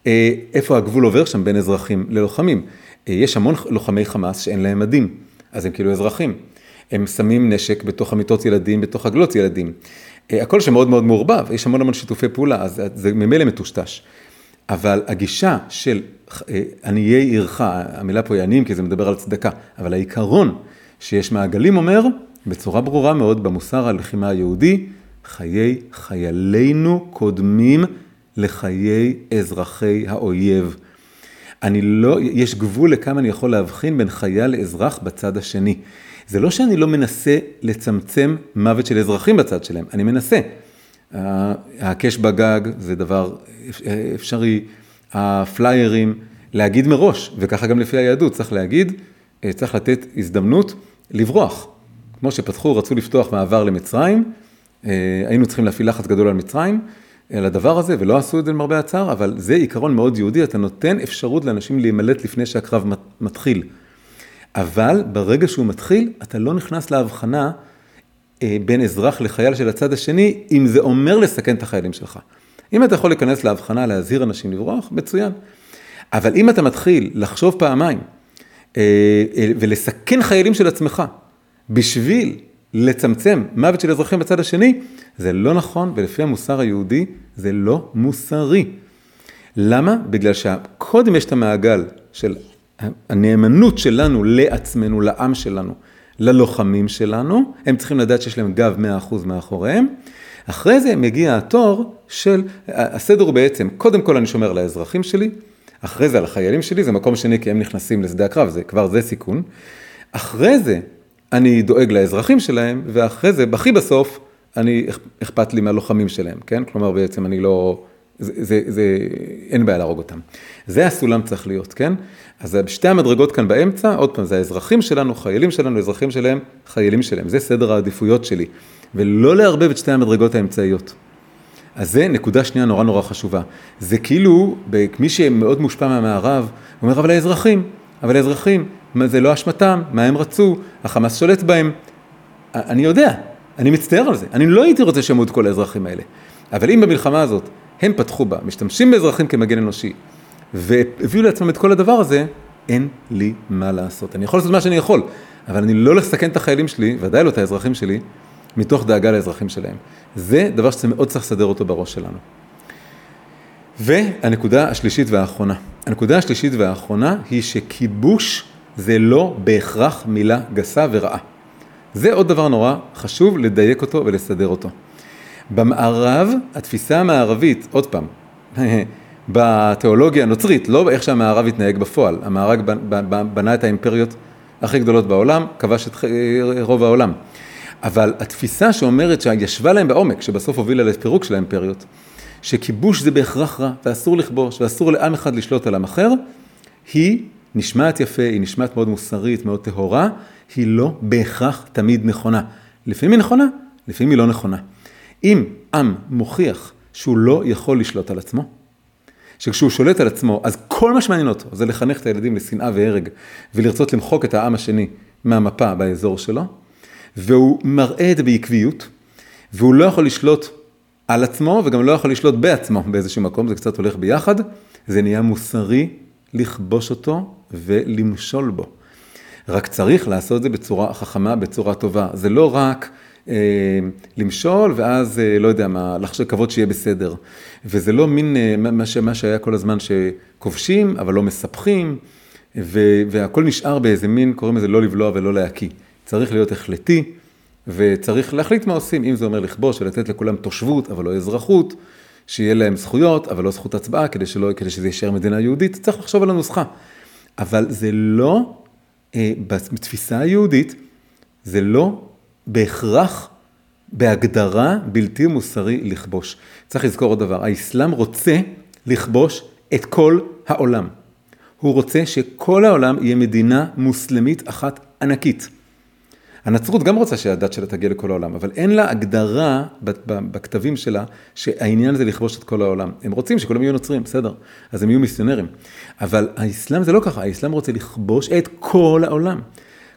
אה, איפה הגבול עובר שם בין אזרחים ללוחמים. אה, יש המון לוחמי חמאס שאין להם מדים, אז הם כאילו אזרחים. הם שמים נשק בתוך אמיתות ילדים, בתוך עגלות ילדים. אה, הכל שם מאוד מאוד מעורבב, יש המון המון שיתופי פעולה, אז זה ממילא מטושטש. אבל הגישה של עניי עירך, המילה פה היא עניים כי זה מדבר על צדקה, אבל העיקרון שיש מעגלים אומר, בצורה ברורה מאוד במוסר הלחימה היהודי, חיי חיילינו קודמים לחיי אזרחי האויב. אני לא, יש גבול לכמה אני יכול להבחין בין חייל לאזרח בצד השני. זה לא שאני לא מנסה לצמצם מוות של אזרחים בצד שלהם, אני מנסה. הקש בגג זה דבר אפשרי, הפליירים, להגיד מראש, וככה גם לפי היהדות, צריך להגיד, צריך לתת הזדמנות לברוח. כמו שפתחו, רצו לפתוח מעבר למצרים, אה, היינו צריכים להפעיל לחץ גדול על מצרים, על הדבר הזה, ולא עשו את זה למרבה הצער, אבל זה עיקרון מאוד יהודי, אתה נותן אפשרות לאנשים להימלט לפני שהקרב מתחיל. אבל ברגע שהוא מתחיל, אתה לא נכנס להבחנה אה, בין אזרח לחייל של הצד השני, אם זה אומר לסכן את החיילים שלך. אם אתה יכול להיכנס להבחנה, להזהיר אנשים לברוח, מצוין. אבל אם אתה מתחיל לחשוב פעמיים, אה, ולסכן חיילים של עצמך בשביל לצמצם מוות של אזרחים בצד השני, זה לא נכון, ולפי המוסר היהודי זה לא מוסרי. למה? בגלל שקודם יש את המעגל של הנאמנות שלנו לעצמנו, לעם שלנו, ללוחמים שלנו, הם צריכים לדעת שיש להם גב 100% מאחוריהם. אחרי זה מגיע התור של, הסדר הוא בעצם, קודם כל אני שומר על האזרחים שלי, אחרי זה על החיילים שלי, זה מקום שני כי הם נכנסים לשדה הקרב, זה כבר זה סיכון. אחרי זה אני דואג לאזרחים שלהם, ואחרי זה, הכי בסוף, אני, אכפת לי מהלוחמים שלהם, כן? כלומר, בעצם אני לא, זה, זה, זה, אין בעיה להרוג אותם. זה הסולם צריך להיות, כן? אז שתי המדרגות כאן באמצע, עוד פעם, זה האזרחים שלנו, חיילים שלנו, אזרחים שלהם, חיילים שלהם. זה סדר העדיפויות שלי. ולא לערבב את שתי המדרגות האמצעיות. אז זה נקודה שנייה נורא נורא חשובה. זה כאילו, מי שמאוד מושפע מהמערב, אומר, אבל האזרחים, אבל האזרחים, זה לא אשמתם, מה הם רצו, החמאס שולט בהם. אני יודע, אני מצטער על זה, אני לא הייתי רוצה שימות כל האזרחים האלה. אבל אם במלחמה הזאת הם פתחו בה, משתמשים באזרחים כמגן אנושי, והביאו לעצמם את כל הדבר הזה, אין לי מה לעשות. אני יכול לעשות מה שאני יכול, אבל אני לא לסכן את החיילים שלי, ודאי לא את האזרחים שלי, מתוך דאגה לאזרחים שלהם. זה דבר שמאוד צריך לסדר אותו בראש שלנו. והנקודה השלישית והאחרונה. הנקודה השלישית והאחרונה היא שכיבוש זה לא בהכרח מילה גסה ורעה. זה עוד דבר נורא חשוב לדייק אותו ולסדר אותו. במערב, התפיסה המערבית, עוד פעם, (laughs) בתיאולוגיה הנוצרית, לא איך שהמערב התנהג בפועל, המערב בנה את האימפריות הכי גדולות בעולם, כבש את רוב העולם. אבל התפיסה שאומרת שישבה להם בעומק, שבסוף הובילה לפירוק של האימפריות, שכיבוש זה בהכרח רע, ואסור לכבוש, ואסור לעם אחד לשלוט על עם אחר, היא נשמעת יפה, היא נשמעת מאוד מוסרית, מאוד טהורה, היא לא בהכרח תמיד נכונה. לפעמים היא נכונה, לפעמים היא לא נכונה. אם עם מוכיח שהוא לא יכול לשלוט על עצמו, שכשהוא שולט על עצמו, אז כל מה שמעניין אותו זה לחנך את הילדים לשנאה והרג, ולרצות למחוק את העם השני מהמפה באזור שלו, והוא מראה את זה בעקביות, והוא לא יכול לשלוט על עצמו וגם לא יכול לשלוט בעצמו באיזשהו מקום, זה קצת הולך ביחד, זה נהיה מוסרי לכבוש אותו ולמשול בו. רק צריך לעשות את זה בצורה חכמה, בצורה טובה. זה לא רק אה, למשול ואז, אה, לא יודע מה, לחשוב כבוד שיהיה בסדר. וזה לא מין אה, מה, ש, מה שהיה כל הזמן שכובשים, אבל לא מספחים, ו, והכל נשאר באיזה מין, קוראים לזה לא לבלוע ולא להקיא. צריך להיות החלטי, וצריך להחליט מה עושים, אם זה אומר לכבוש ולתת לכולם תושבות, אבל לא אזרחות, שיהיה להם זכויות, אבל לא זכות הצבעה, כדי, שלא, כדי שזה יישאר מדינה יהודית, צריך לחשוב על הנוסחה. אבל זה לא, אה, בתפיסה היהודית, זה לא בהכרח, בהגדרה, בלתי מוסרי לכבוש. צריך לזכור עוד דבר, האסלאם רוצה לכבוש את כל העולם. הוא רוצה שכל העולם יהיה מדינה מוסלמית אחת ענקית. הנצרות גם רוצה שהדת שלה תגיע לכל העולם, אבל אין לה הגדרה בכתבים שלה שהעניין זה לכבוש את כל העולם. הם רוצים שכולם יהיו נוצרים, בסדר, אז הם יהיו מיסיונרים. אבל האסלאם זה לא ככה, האסלאם רוצה לכבוש את כל העולם.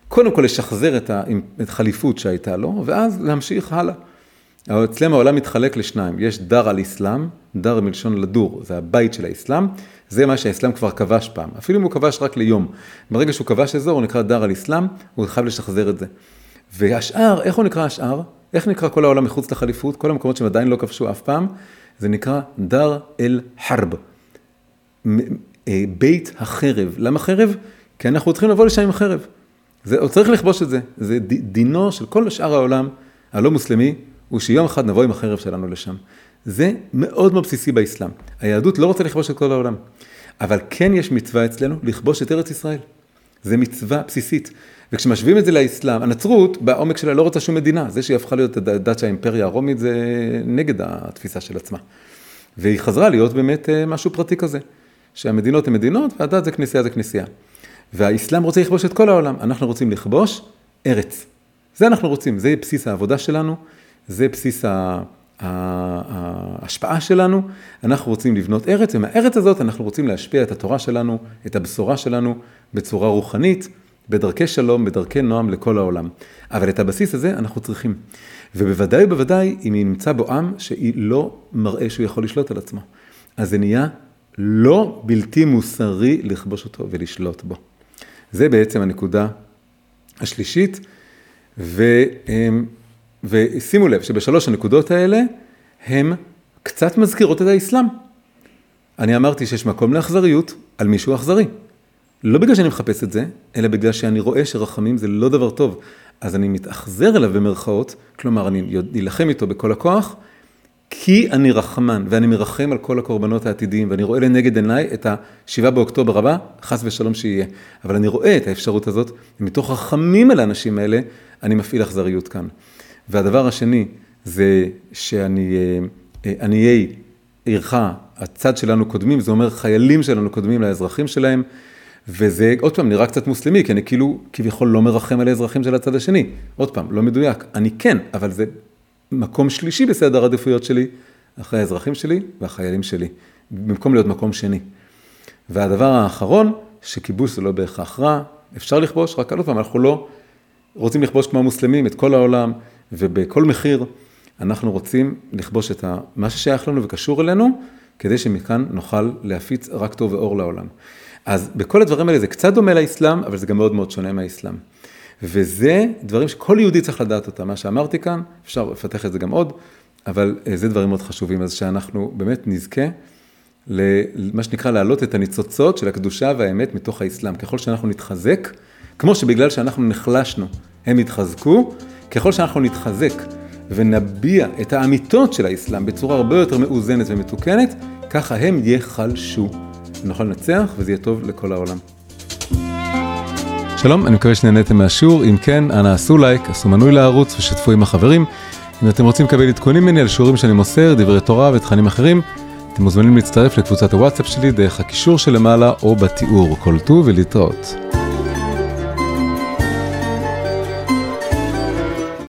קודם כל לשחזר את החליפות שהייתה לו, ואז להמשיך הלאה. אצלם העולם מתחלק לשניים, יש דר על אסלאם, דר מלשון לדור, זה הבית של האסלאם, זה מה שהאסלאם כבר כבש פעם, אפילו אם הוא כבש רק ליום. ברגע שהוא כבש אזור, הוא נקרא דר על אסלאם, הוא חייב לשחזר את זה. והשאר, איך הוא נקרא השאר? איך נקרא כל העולם מחוץ לחליפות? כל המקומות שהם עדיין לא כבשו אף פעם, זה נקרא דר אל חרב, אה, בית החרב. למה חרב? כי אנחנו צריכים לבוא לשם עם חרב. זה, הוא צריך לכבוש את זה. זה דינו של כל שאר העולם הלא מוסלמי, הוא שיום אחד נבוא עם החרב שלנו לשם. זה מאוד מאוד בסיסי באסלאם. היהדות לא רוצה לכבוש את כל העולם, אבל כן יש מצווה אצלנו לכבוש את ארץ ישראל. זה מצווה בסיסית. וכשמשווים את זה לאסלאם, הנצרות בעומק שלה לא רוצה שום מדינה, זה שהיא הפכה להיות הדת של האימפריה הרומית זה נגד התפיסה של עצמה. והיא חזרה להיות באמת אה, משהו פרטי כזה, שהמדינות הן מדינות והדת זה כנסייה זה כנסייה. והאסלאם רוצה לכבוש את כל העולם, אנחנו רוצים לכבוש ארץ. זה אנחנו רוצים, זה בסיס העבודה שלנו, זה בסיס ההשפעה שלנו, אנחנו רוצים לבנות ארץ, ומהארץ הזאת אנחנו רוצים להשפיע את התורה שלנו, את הבשורה שלנו, בצורה רוחנית, בדרכי שלום, בדרכי נועם לכל העולם. אבל את הבסיס הזה אנחנו צריכים. ובוודאי ובוודאי אם נמצא בו עם שהיא לא מראה שהוא יכול לשלוט על עצמו. אז זה נהיה לא בלתי מוסרי לכבוש אותו ולשלוט בו. זה בעצם הנקודה השלישית, ו, ושימו לב שבשלוש הנקודות האלה, הם קצת מזכירות את האסלאם. אני אמרתי שיש מקום לאכזריות על מישהו אכזרי. לא בגלל שאני מחפש את זה, אלא בגלל שאני רואה שרחמים זה לא דבר טוב. אז אני מתאכזר אליו במרכאות, כלומר אני אלחם איתו בכל הכוח, כי אני רחמן, ואני מרחם על כל הקורבנות העתידיים, ואני רואה לנגד עיניי את השבעה באוקטובר הבא, חס ושלום שיהיה. אבל אני רואה את האפשרות הזאת, ומתוך רחמים על האנשים האלה, אני מפעיל אכזריות כאן. והדבר השני, זה שאני, אה, עניי עירך, הצד שלנו קודמים, זה אומר חיילים שלנו קודמים לאזרחים שלהם, וזה עוד פעם נראה קצת מוסלמי, כי אני כאילו כביכול לא מרחם על האזרחים של הצד השני. עוד פעם, לא מדויק, אני כן, אבל זה מקום שלישי בסדר העדיפויות שלי, אחרי האזרחים שלי והחיילים שלי, במקום להיות מקום שני. והדבר האחרון, שכיבוש זה לא בהכרח רע, אפשר לכבוש, רק עוד פעם, אנחנו לא רוצים לכבוש כמו המוסלמים את כל העולם, ובכל מחיר אנחנו רוצים לכבוש את מה ששייך לנו וקשור אלינו, כדי שמכאן נוכל להפיץ רק טוב ואור לעולם. אז בכל הדברים האלה זה קצת דומה לאסלאם, אבל זה גם מאוד מאוד שונה מהאסלאם. וזה דברים שכל יהודי צריך לדעת אותם. מה שאמרתי כאן, אפשר לפתח את זה גם עוד, אבל אה, זה דברים מאוד חשובים. אז שאנחנו באמת נזכה למה שנקרא להעלות את הניצוצות של הקדושה והאמת מתוך האסלאם. ככל שאנחנו נתחזק, כמו שבגלל שאנחנו נחלשנו, הם יתחזקו, ככל שאנחנו נתחזק ונביע את האמיתות של האסלאם בצורה הרבה יותר מאוזנת ומתוקנת, ככה הם יחלשו. נוכל לנצח וזה יהיה טוב לכל העולם. שלום, אני מקווה שנהניתם מהשיעור, אם כן, אנא עשו לייק, עשו מנוי לערוץ ושתפו עם החברים. אם אתם רוצים לקבל עדכונים ממני על שיעורים שאני מוסר, דברי תורה ותכנים אחרים, אתם מוזמנים להצטרף לקבוצת הוואטסאפ שלי דרך הקישור שלמעלה או בתיאור. כל טוב ולהתראות.